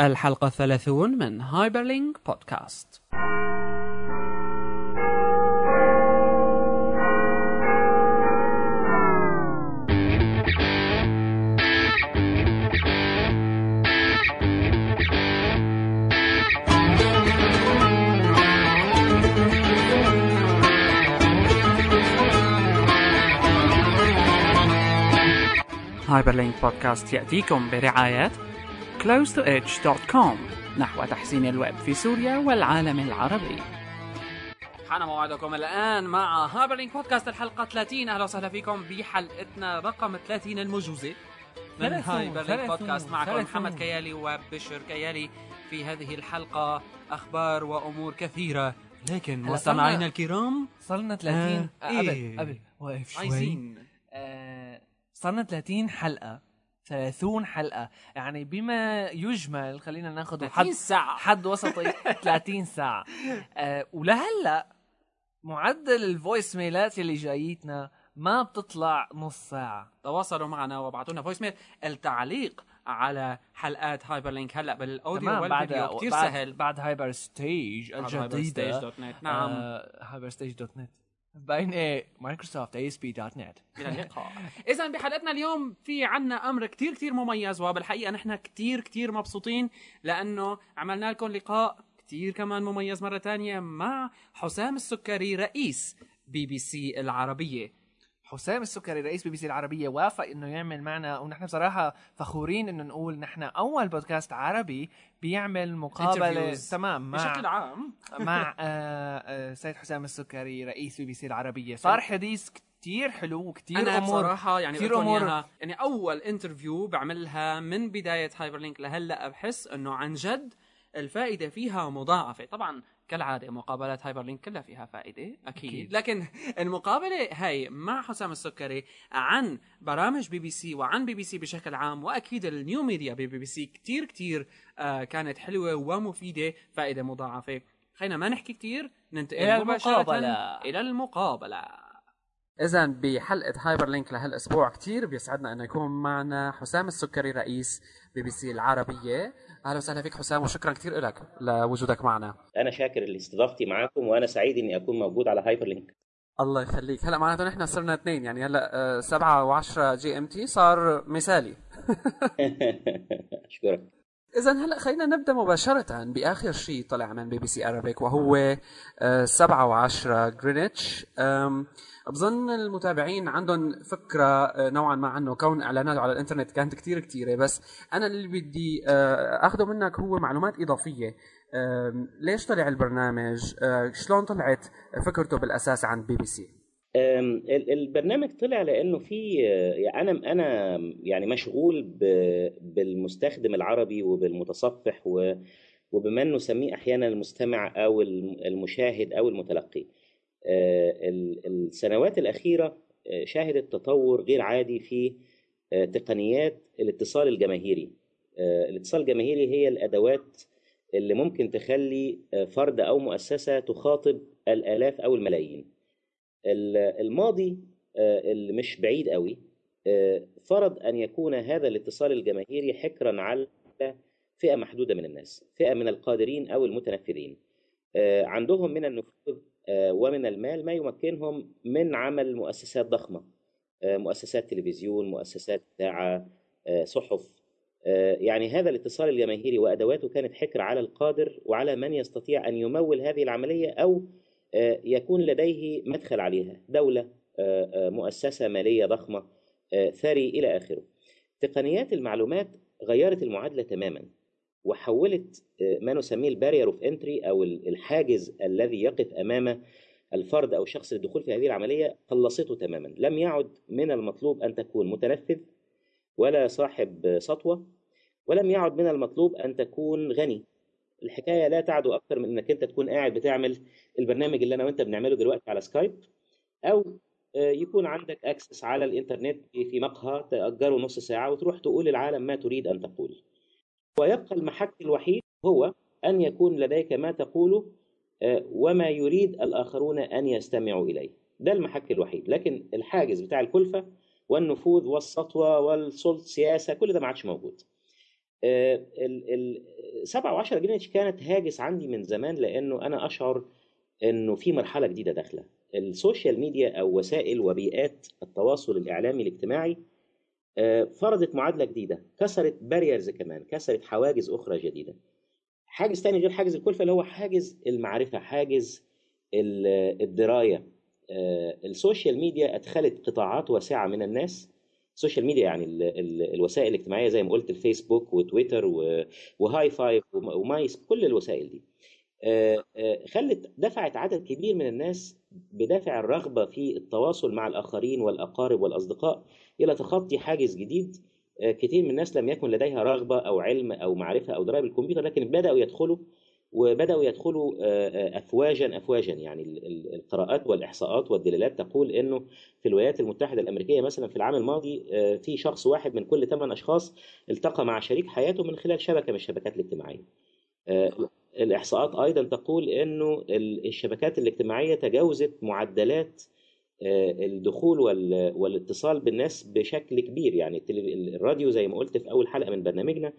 الحلقة الثلاثون من هايبرلينك بودكاست Hyperlink Podcast يأتيكم برعاية close2edge.com نحو تحسين الويب في سوريا والعالم العربي. حان موعدكم الآن مع Hyperlink Podcast الحلقة 30 أهلا وسهلا فيكم بحلقتنا رقم 30 المجوزة من ثلاثون، Hyperlink ثلاثون، بودكاست معكم ثلاثون. محمد كيالي وبشر كيالي في هذه الحلقة. أخبار وأمور كثيرة لكن هلا مستمعينا الكرام صرنا 30 آه، آه قبل إيه. قبل واقف شوي. عايزين آه صرنا 30 حلقة. 30 حلقة. يعني بما يجمل خلينا ناخذ 30 حد ساعة. حد وسطي 30 ساعة. آه ولهلأ معدل ال voice mailات اللي جايتنا ما بتطلع نص ساعة. تواصلوا معنا وابعثوا لنا voice mail التعليق على حلقات Hyperlink هلا بال audio والفيديو كثير سهل. بعد Hyperstage الجديدة hyperstage.net. نعم. Hyperstage dot net إيه Microsoft ASP dot net. إلى اللقاء. اذا بحلقتنا اليوم في عنا أمر كتير كتير مميز وبالحقيقة نحن كتير كتير مبسوطين لأنه عملنا لكم لقاء كتير كمان مميز مرة تانية مع حسام السكري رئيس بي بي سي العربية. حسام السكري رئيس بي بي سي العربية وافق إنه يعمل معنا ونحن بصراحة فخورين إنه نقول نحن أول بودكاست عربي بيعمل مقابلة. تمام بشكل مع عام مع آه آه سيد حسام السكري رئيس بي بي سي العربية صار حديث كتير حلو وكتير أنا أمور بصراحة يعني كتير. أمور يعني أول interview بعملها من بداية Hyperlink لهلأ بحس إنه عن جد الفائدة فيها مضاعفة طبعا كالعادة مقابلات Hyperlink كلها فيها فائدة أكيد, أكيد. أكيد. لكن المقابلة هاي مع حسام السكري عن برامج بي بي سي وعن بي بي سي بشكل عام وأكيد ال new media ببي بي سي كتير كتير آه كانت حلوة ومفيدة فائدة مضاعفة خلينا ما نحكي كتير ننتقل إلى مباشرة المقابلة. إلى المقابلة اذا بحلقة Hyperlink لهالأسبوع كثير بيسعدنا إنه يكون معنا حسام السكري رئيس بي بي سي العربية. أهلا وسهلا فيك حسام وشكرا كثير لك لوجودك معنا. أنا شاكر لاستضافتي معاكم وأنا سعيد إني أكون موجود على Hyperlink الله يخليك. هلا معناته نحن صرنا اثنين يعني هلا آه، سبعة و10 GMT صار مثالي. اشكرك اذا هلا خلينا نبدأ مباشرة بآخر شيء طلع من بي بي سي Arabic وهو آه، سبعة و10 جرينتش بظن المتابعين عندهم فكرة آه، نوعا ما عنه كون إعلاناته على الإنترنت كانت كتير كتيرة. بس أنا اللي بدي آه، اخذه منك هو معلومات إضافية. ليش طلع البرنامج؟ آه، شلون طلعت فكرته بالأساس عن بي بي سي؟ البرنامج طلع لأنه في يعني أنا أنا يعني مشغول بالمستخدم العربي وبالمتصفح وبما نسميه أحيانا المستمع أو الم- المشاهد أو المتلقي. ال- السنوات الأخيرة آه، شهدت تطور غير عادي في آه، تقنيات الاتصال الجماهيري. آه، الاتصال الجماهيري هي الأدوات اللي ممكن تخلي آه، فرد أو مؤسسة تخاطب الآلاف أو الملايين. ال- الماضي آه، اللي مش بعيد قوي آه، فرض أن يكون هذا الاتصال الجماهيري حكرا على فئة محدودة من الناس فئة من القادرين أو المتنفذين. آه، عندهم من النفوذ آه، ومن المال ما يمكنهم من عمل مؤسسات ضخمة آه، مؤسسات تلفزيون مؤسسات إذاعة آه، صحف. آه، يعني هذا الاتصال الجماهيري وأدواته كانت حكر على القادر وعلى من يستطيع أن يمول هذه العملية أو آه، يكون لديه مدخل عليها دولة آه، آه، مؤسسة مالية ضخمة آه، ثري إلى آخره. تقنيات المعلومات غيرت المعادلة تماما. وحولت آه، ما نسميه ال barrier of entry أو ال- الحاجز الذي يقف أمام الفرد أو الشخص للدخول في هذه العملية قلصته تماما. لم يعد من المطلوب أن تكون متنفذ ولا صاحب سطوة ولم يعد من المطلوب أن تكون غني. الحكاية لا تعدو أكثر من إنك أنت تكون قاعد بتعمل البرنامج اللي أنا وأنت بنعمله دلوقتي على سكايب أو آه، يكون عندك أكسس على الإنترنت في مقهى تأجره نص ساعة وتروح تقول للعالم ما تريد أن تقول. ويبقى المحك الوحيد هو أن يكون لديك ما تقوله آه، وما يريد الآخرون أن يستمعوا إليه. ده المحك الوحيد. لكن الحاجز بتاع الكلفة والنفوذ والسطوة والسلط سياسة كل ده ما عادش موجود. آه، ال- ال- 7 و10 جرينتش كانت هاجس عندي من زمان لأنه أنا أشعر إنه في مرحلة جديدة داخلة. ال social media أو وسائل وبيئات التواصل الإعلامي الاجتماعي فرضت معادلة جديدة كسرت barriers كمان كسرت حواجز أخرى جديدة. حاجز تاني غير حاجز الكلفة اللي هو حاجز المعرفة حاجز ال- الدراية. آه، ال social media أدخلت قطاعات واسعة من الناس. ال social media يعني ال ال الوسائل الاجتماعية زي ما قلت الفيسبوك وتويتر وهاي فايف وم- وماي سبيس كل الوسائل دي. آه، آه، خلت دفعت عدد كبير من الناس بدافع الرغبة في التواصل مع الآخرين والأقارب والأصدقاء. إلى تخطي حاجز جديد آه، كثير من الناس لم يكن لديها رغبة أو علم أو معرفة أو دراية بالكمبيوتر لكن بدأوا يدخلوا وبدأوا يدخلوا آه، آه، افواجا افواجا يعني ال- ال- القراءات والإحصاءات والدلالات تقول إنه في الولايات المتحدة الأمريكية مثلا في العام الماضي في شخص واحد من كل ثمان أشخاص التقى مع شريك حياته من خلال شبكة من الشبكات الاجتماعية. آه، الإحصاءات أيضا تقول إنه ال- الشبكات الاجتماعية تجاوزت معدلات الدخول وال- والاتصال بالناس بشكل كبير. يعني الراديو زي ما قلت في أول حلقة من برنامجنا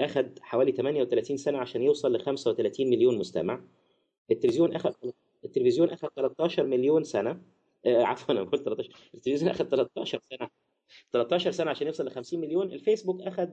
أخذ حوالي 38 سنة عشان يوصل ل 35 مليون مستمع. التلفزيون أخذ التلفزيون أخذ 13 مليون سنة. آه، عفوا أنا قلت 13 التلفزيون أخذ 13 سنة. 13 سنة عشان يوصل ل 50 مليون. الفيسبوك أخذ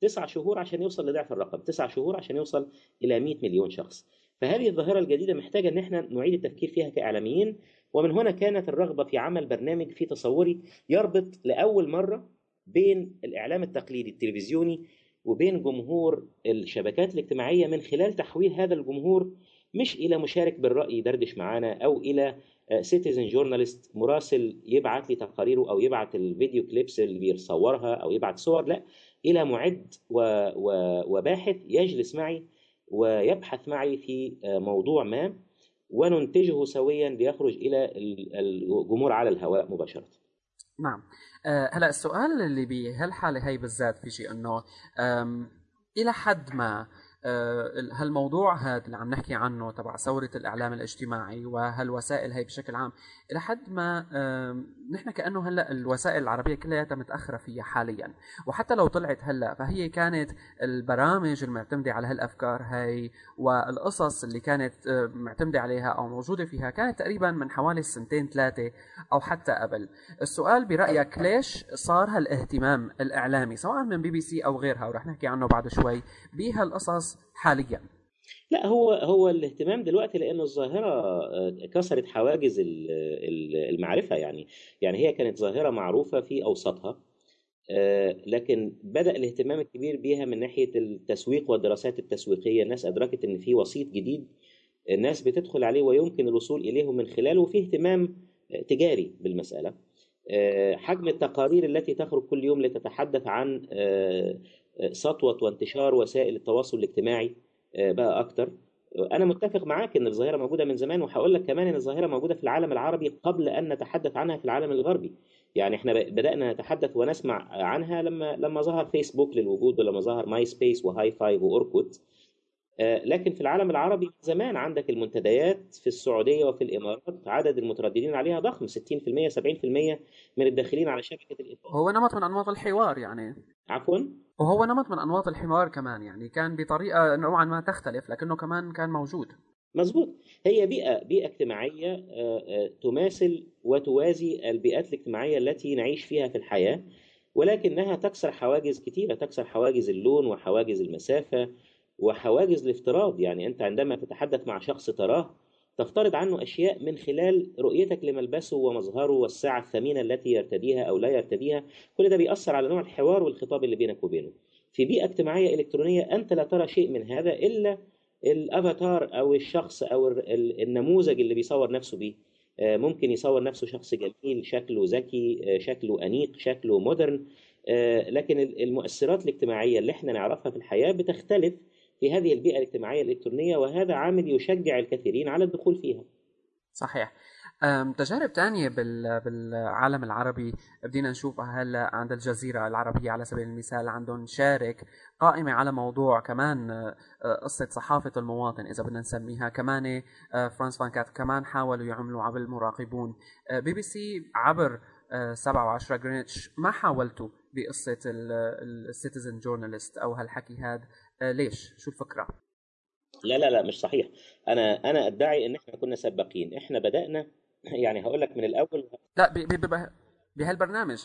تسع شهور عشان يوصل لضعف الرقم. تسع شهور عشان يوصل إلى 100 مليون شخص. فهذه الظاهرة الجديدة محتاجة إن إحنا نعيد التفكير فيها كإعلاميين. ومن هنا كانت الرغبة في عمل برنامج في تصوري يربط لأول مرة بين الإعلام التقليدي التلفزيوني وبين جمهور الشبكات الاجتماعية من خلال تحويل هذا الجمهور مش إلى مشارك بالرأي يدردش معانا أو إلى citizen journalist مراسل يبعت لي تقاريره أو يبعت ال video clips اللي بيصورها أو يبعت صور لا إلى معد و... و... وباحث يجلس معي ويبحث معي في موضوع ما. وننتجه سويا ليخرج إلى ال- الجمهور على الهواء مباشرة. نعم آه، هلا السؤال اللي بهالحاله هي بالذات بيجي إنه إلى حد ما هالموضوع هذا اللي عم نحكي عنه تبع ثورة الإعلام الاجتماعي وهالوسائل هي بشكل عام إلى حد ما نحن كأنه هلأ الوسائل العربية كلها متأخرة فيها حاليا. وحتى لو طلعت هلأ فهي كانت البرامج المعتمدة على هالأفكار هي والقصص اللي كانت آه، معتمدة عليها أو موجودة فيها كانت تقريبا من حوالي سنتين ثلاثة أو حتى قبل. السؤال برأيك ليش صار هالإهتمام الإعلامي سواء من بي بي سي أو غيرها ورح نحكي عنه بعد شوي بهالقصص حاليا. لا هو هو الاهتمام دلوقتي لأنه الظاهرة آه، كسرت حواجز ال- ال- المعرفة يعني. يعني هي كانت ظاهرة معروفة في أوسطها آه، لكن بدأ الاهتمام الكبير بيها من ناحية التسويق والدراسات التسويقية. الناس أدركت إن في وسيط جديد الناس بتدخل عليه ويمكن الوصول إليه من خلاله وفي اهتمام تجاري بالمسألة. آه، حجم التقارير التي تخرج كل يوم لتتحدث عن سطوة وانتشار وسائل التواصل الاجتماعي آه، بقى أكتر. أنا متفق معاك إن الظاهرة موجودة من زمان وهقول لك كمان إن الظاهرة موجودة في العالم العربي قبل أن نتحدث عنها في العالم الغربي. يعني إحنا ب- بدأنا نتحدث ونسمع عنها لما لما ظهر فيسبوك للوجود ولما ظهر ماي سبيس وهاي فايف واوركوت آه، لكن في العالم العربي زمان عندك المنتديات في السعودية وفي الإمارات عدد المترددين عليها ضخم 60% 70% من الداخلين على شبكة الإنترنت هو نمط من أنماط الحوار يعني. عفوا؟ وهو نمط من أنماط الحوار كمان يعني كان بطريقة نوعا ما تختلف لكنه كمان كان موجود. مظبوط. هي بيئة بيئة اجتماعية آه، آه، تماثل وتوازي البيئات الاجتماعية التي نعيش فيها في الحياة ولكنها تكسر حواجز كثيرة تكسر حواجز اللون وحواجز المسافة وحواجز الافتراض. يعني أنت عندما تتحدث مع شخص تراه تفترض عنه أشياء من خلال رؤيتك لملبسه ومظهره والساعة الثمينة التي يرتديها أو لا يرتديها. كل ده بيأثر على نوع الحوار والخطاب اللي بينك وبينه. في بيئة اجتماعية إلكترونية أنت لا ترى شيء من هذا إلا الأفاتار أو الشخص ال- النموذج اللي بيصور نفسه بيه. آه، ممكن يصور نفسه شخص جميل شكله ذكي آه، شكله أنيق شكله مودرن آه، لكن ال- المؤثرات الاجتماعية اللي إحنا نعرفها في الحياة بتختلف في هذه البيئة الاجتماعية الإلكترونية وهذا عامل يشجع الكثيرين على الدخول فيها. صحيح. تجارب تانية بال- بالعالم العربي بدينا نشوفها هلأ عن الجزيرة العربية على سبيل المثال عندهم شارك قائمة على موضوع كمان قصة صحافة المواطن إذا بدنا نسميها كمان فرانس فانكاتر كمان حاولوا يعملوا عبر المراقبون. بي بي سي عبر سبعة وعشرة جرينتش ما حاولتوا بقصة ال citizen journalist أو هالحكي آه، ليش؟ شو الفكرة؟ لا لا لا مش صحيح. أنا أنا أدعي إن إحنا كنا سباقين. إحنا بدأنا يعني هقول لك من الأول. لا بهالبرنامج.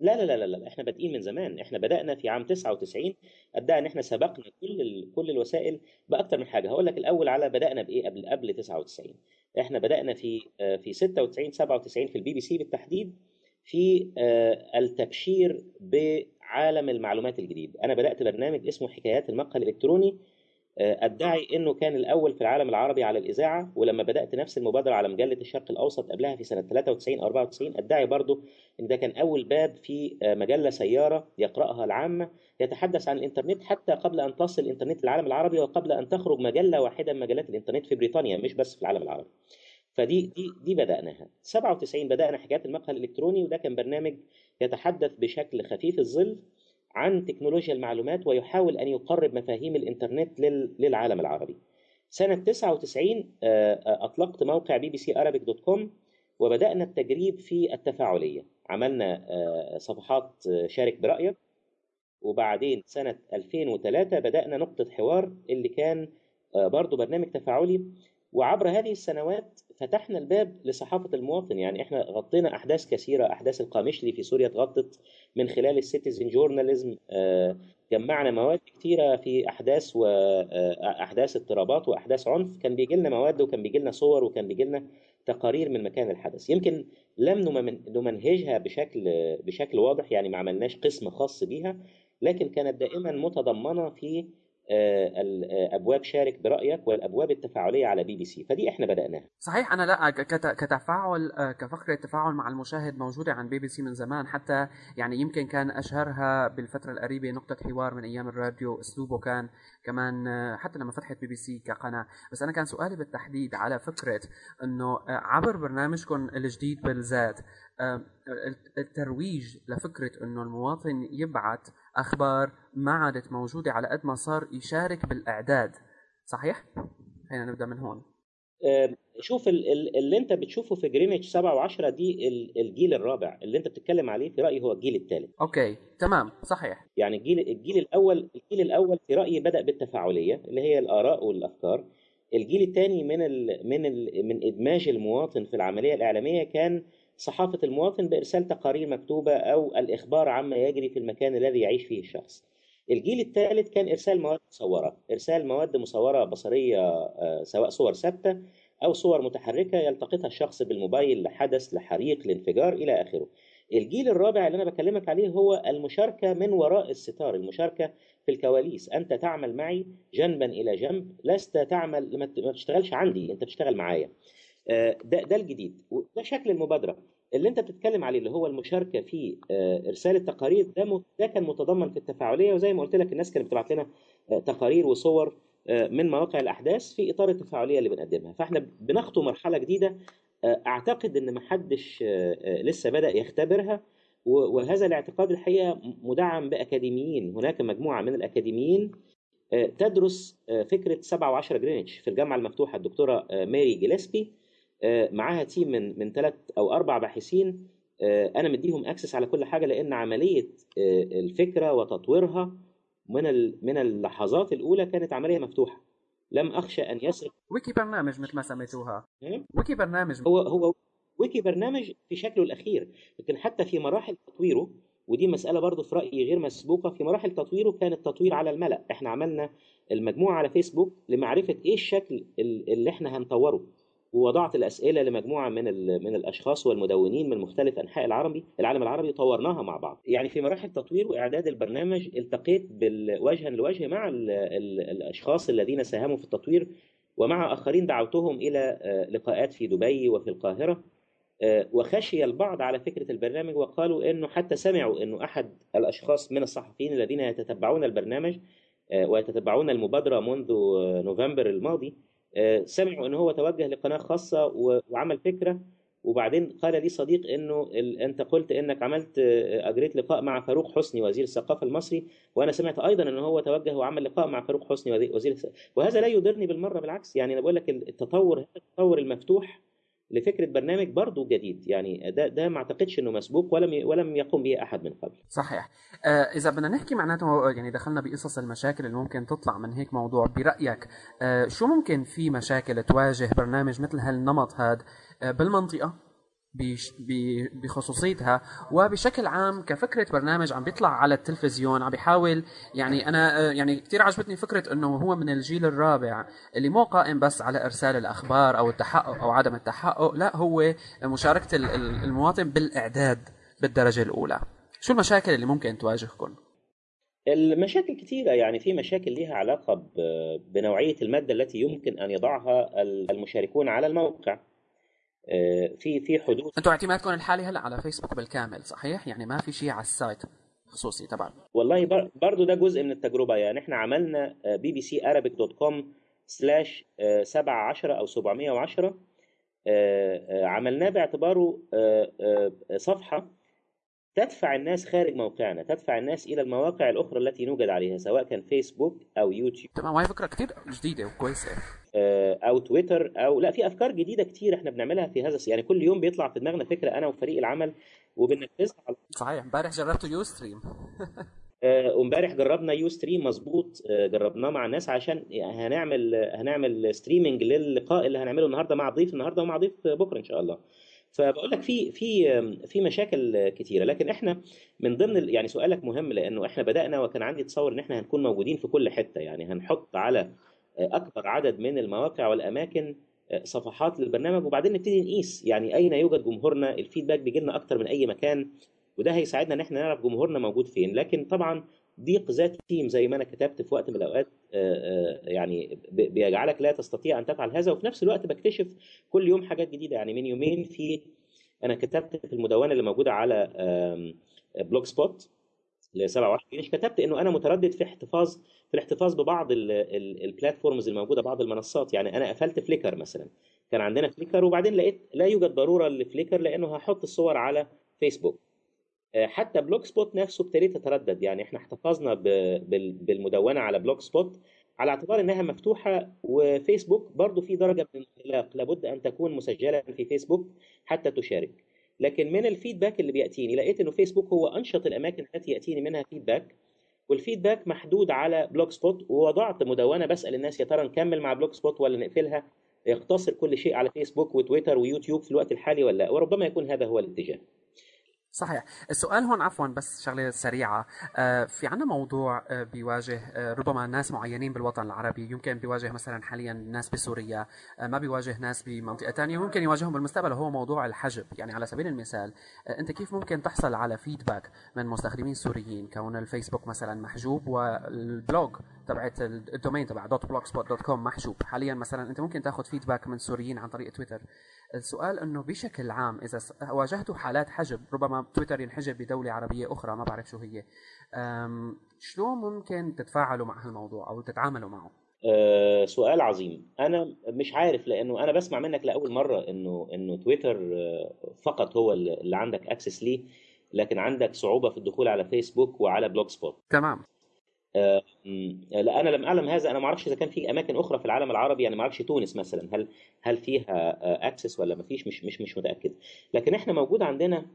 لا لا لا لا لا إحنا بادئين من زمان. إحنا بدأنا في عام 99 أدعي إن إحنا سبقنا كل ال... كل الوسائل بأكتر من حاجة. هقول لك الأول على بدأنا بإيه؟ قبل قبل 99 إحنا بدأنا في آه، في 96 97 في البي بي سي بالتحديد في آه، التبشير بعالم المعلومات الجديد. أنا بدأت برنامج اسمه حكايات المقهى الإلكتروني آه، أدعي إنه كان الأول في العالم العربي على الإذاعة ولما بدأت نفس المبادرة على مجلة الشرق الأوسط قبلها في سنة 93 أو 94 أدعي برضو إن ده كان أول باب في آه، مجلة سيارة يقرأها العامة يتحدث عن الإنترنت حتى قبل أن تصل الانترنت للعالم العربي وقبل أن تخرج مجلة واحدة من مجلات الإنترنت في بريطانيا مش بس في العالم العربي. فدي دي دي بدأناها. 97 بدأنا حكايات المقهى الإلكتروني وده كان برنامج يتحدث بشكل خفيف الظل عن تكنولوجيا المعلومات ويحاول أن يقرب مفاهيم الإنترنت لل- للعالم العربي. سنة 99 آه، آه، أطلقت موقع بي بي سي Arabic dot com وبدأنا التجريب في التفاعلية. عملنا آه، صفحات شارك برأيك. وبعدين سنة 2003 بدأنا نقطة حوار اللي كان برضو برنامج تفاعلي. وعبر هذه السنوات فتحنا الباب لصحافة المواطن. يعني إحنا غطينا أحداث كثيرة أحداث القامشلي في سوريا اتغطت من خلال السيتيزن جورناليزم جمعنا مواد كتيرة في أحداث وأحداث اضطرابات وأحداث عنف. كان بيجي لنا مواد وكان بيجي لنا صور وكان بيجي لنا تقارير من مكان الحدث يمكن لم نمن- نمنهجها بشكل بشكل واضح يعني ما عملناش قسم خاص بيها لكن كانت دائما متضمنة في آه، آه، أبواب شارك برأيك والأبواب التفاعلية على بي بي سي. فدي إحنا بدأناها. صحيح أنا لا كت- كتفاعل آه، كفكره تفاعل مع المشاهد موجودة عن بي بي سي من زمان حتى يعني يمكن كان أشهرها بالفترة القريبة نقطة حوار من أيام الراديو أسلوبه كان كمان آه، حتى لما فتحت بي بي سي كقناة. بس أنا كان سؤالي بالتحديد على فكرة إنه آه، عبر برنامجكم الجديد بالذات آه، الترويج لفكرة إنه المواطن يبعث أخبار ما عادت موجودة على قد ما صار يشارك بالإعداد. صحيح؟ خلينا نبدأ من هون. شوف ال- ال- اللي انت بتشوفه في جرينتش 7 و10 دي ال- الجيل الرابع. اللي انت بتتكلم عليه في رأيي هو الجيل الثالث okay تمام صحيح. يعني الجيل الجيل الأول الجيل الأول في رأيي بدأ بالتفاعلية اللي هي الآراء والأفكار. الجيل الثاني من ال من ال من إدماج المواطن في العملية الإعلامية كان صحافة المواطن بإرسال تقارير مكتوبة أو الإخبار عما يجري في المكان الذي يعيش فيه الشخص. الجيل الثالث كان إرسال مواد مصورة إرسال مواد مصورة بصرية آه، سواء صور ثابتة أو صور متحركة يلتقطها الشخص بالموبايل لحدث لحريق لانفجار إلى آخره. الجيل الرابع اللي أنا بكلمك عليه هو المشاركة من وراء الستار المشاركة في الكواليس. أنت تعمل معي جنبا إلى جنب لست تعمل ما ت- ما بتشتغلش عندي أنت بتشتغل معايا. ده ده الجديد. وده شكل المبادرة. اللي انت بتتكلم عليه اللي هو المشاركة في آه، إرسال التقارير ده ده كان متضمن في التفاعلية وزي ما قلت لك الناس كانت بتبعت لنا آه، تقارير وصور آه، من مواقع الأحداث في إطار التفاعلية اللي بنقدمها. فاحنا بنخطو مرحلة جديدة آه، أعتقد إن آه، آه، لسه بدأ يختبرها وهذا الاعتقاد الحقيقة مدعم بأكاديميين. هناك مجموعة من الأكاديميين آه، تدرس آه، فكرة 7 و10 جرينتش في الجامعة المفتوحة الدكتورة آه، ماري جيلسبي آه، معاها تيم من من ثلاث أو أربع باحثين. آه، أنا مديهم أكسس على كل حاجة لأن عملية آه، الفكرة وتطويرها من من اللحظات الأولى كانت عملية مفتوحة. لم اخشى أن يسرق. ويكي برنامج مثل ما سميتوها? ويكي برنامج. هو هو ويكي برنامج في شكله الأخير لكن حتى في مراحل تطويره ودي مسألة برضه في رأيي غير مسبوقة في مراحل تطويره كان التطوير على الملأ. إحنا عملنا المجموعة على فيسبوك لمعرفة إيه الشكل ال- اللي إحنا هنطوره. ووضعت الأسئلة لمجموعة من من الأشخاص والمدونين من مختلف أنحاء العربي العالم العربي طورناها مع بعض. يعني في مراحل تطوير وإعداد البرنامج التقيت وجها لوجه مع ال ال الأشخاص الذين ساهموا في التطوير ومع آخرين دعوتهم إلى آه، لقاءات في دبي وفي القاهرة. آه، وخشي البعض على فكرة البرنامج وقالوا أنه حتى سمعوا أنه أحد الأشخاص من الصحفيين الذين يتتبعون البرنامج آه، ويتتبعون المبادرة منذ نوفمبر الماضي. سمعوا أنه هو توجه لقناة خاصة و- وعمل فكرة وبعدين قال لي صديق إنه. أنت قلت إنك عملت آه، أجريت لقاء مع فاروق حسني وزير الثقافة المصري وأنا سمعت أيضا إن هو توجه وعمل لقاء مع فاروق حسني وزي- وزير وهذا لا يضرني بالمرة بالعكس يعني أنا بقول لك التطور التطور المفتوح لفكرة برنامج برضه جديد. يعني ده ده ما اعتقدش إنه مسبوق ولم ولم يقم به أحد من قبل. صحيح. آه إذا بدنا نحكي معناته يعني دخلنا بقصص المشاكل اللي ممكن تطلع من هيك موضوع برأيك آه شو ممكن في مشاكل تواجه برنامج مثل هالنمط هذا آه بالمنطقة؟ بخصوصيتها. وبشكل عام كفكرة برنامج عم بيطلع على التلفزيون عم بيحاول يعني أنا آه، يعني كثير عجبتني فكرة إنه هو من الجيل الرابع اللي مو قائم بس على إرسال الأخبار أو التحقق أو عدم التحقق لا هو مشاركة ال- ال- المواطن بالإعداد بالدرجة الأولى. شو المشاكل اللي ممكن تواجهكم المشاكل كثيرة يعني في مشاكل لها علاقة بنوعية المادة التي يمكن أن يضعها المشاركون على الموقع. في في حدود. أنتم اعتمادكم الحالي هلا على فيسبوك بالكامل صحيح؟ يعني ما في شيء على ال site خصوصي طبعا والله بر- برضو ده جزء من التجربة. يعني إحنا عملنا بي بي سي arabic dot com slash 710 أو 710 آه، آه، عملناه باعتباره آه، آه، صفحة تدفع الناس خارج موقعنا تدفع الناس إلى المواقع الأخرى التي نوجد عليها سواء كان فيسبوك أو يوتيوب تمام وهي فكرة كثير جديدة وكويسة. آه، أو تويتر أو لا في أفكار جديدة كتير إحنا بنعملها في هذا يعني كل يوم بيطلع في دماغنا فكرة أنا وفريق العمل وبننفذها على- صحيح امبارح جربتوا Ustream وامبارح جربنا Ustream مظبوط. آه، جربناه مع الناس عشان هنعمل هنعمل streaming للقاء اللي هنعمله النهارده مع ضيف النهارده ومع ضيف بكرة إن شاء الله. فبقول لك في في في مشاكل كتيرة. لكن إحنا من ضمن يعني سؤالك مهم لأنه إحنا بدأنا وكان عندي تصور إن إحنا هنكون موجودين في كل حتة. يعني هنحط على أكبر عدد من المواقع والأماكن صفحات للبرنامج وبعدين نبتدي نقيس. يعني أين يوجد جمهورنا؟ الفيدباك بيجي لنا أكتر من أي مكان وده هيساعدنا إن إحنا نعرف جمهورنا موجود فين. لكن طبعا ضيق ذات تيم زي ما أنا كتبت في وقت من الأوقات آه، آه، يعني بيجعلك لا تستطيع أن تفعل هذا وفي نفس الوقت بكتشف كل يوم حاجات جديدة. يعني من يومين في أنا كتبت في المدونة اللي موجودة على آم، Blogspot ل 27 كتبت؟ إنه أنا متردد في احتفاظ في الاحتفاظ ببعض ال- ال- ال platforms الموجوده بعض المنصات. يعني أنا قفلت Flickr مثلا. كان عندنا Flickr وبعدين لقيت لا يوجد ضرورة ل Flickr لأنه هحط الصور على فيسبوك حتى Blogspot نفسه ابتديت اتردد يعني إحنا احتفظنا بالمدونة على Blogspot على اعتبار إنها مفتوحة وفيسبوك برضو في درجة من الانغلاق لابد أن تكون مسجلا في فيسبوك حتى تشارك. لكن من ال feedback اللي بيأتيني لقيت إنه فيسبوك هو أنشط الأماكن التي يأتيني منها feedback وال feedback محدود على Blogspot. ووضعت مدونة بسأل الناس يا ترى نكمل مع Blogspot ولا نقفلها؟ يقتصر كل شيء على فيسبوك وتويتر ويوتيوب في الوقت الحالي ولا لا؟ وربما يكون هذا هو الاتجاه. صحيح. السؤال هون عفوا بس شغلة سريعة. آه، في عنا موضوع آه، بيواجه آه، ربما ناس معينين بالوطن العربي. يمكن بيواجه مثلا حاليا ناس بسوريا. ما بيواجه ناس بمنطقة ثانية ممكن يواجههم بالمستقبل وهو موضوع الحجب. يعني على سبيل المثال أنت كيف ممكن تحصل على feedback من مستخدمين سوريين؟ كون الفيسبوك مثلا محجوب وال blog تبعت ال domain تبع dot Blogspot dot com محجوب. حاليا مثلا أنت ممكن تاخذ feedback من سوريين عن طريق تويتر. السؤال إنه بشكل عام إذا واجهتوا حالات حجب ربما تويتر ينحجب بدولة عربية أخرى ما بعرف شو هي شلون ممكن تتفاعلوا مع هالموضوع أو تتعاملوا معه؟ آه، سؤال عظيم. أنا مش عارف لأنه أنا بسمع منك لأول مرة إنه إنه تويتر آه، فقط هو اللي عندك access ليه لكن عندك صعوبة في الدخول على فيسبوك وعلى Blogspot تمام. لا أنا لم أعلم هذا. أنا ما أعرفش إذا كان في أماكن أخرى في العالم العربي يعني ما أعرفش تونس مثلا هل هل فيها access ولا ما فيش؟ مش مش مش متأكد. لكن إحنا موجود عندنا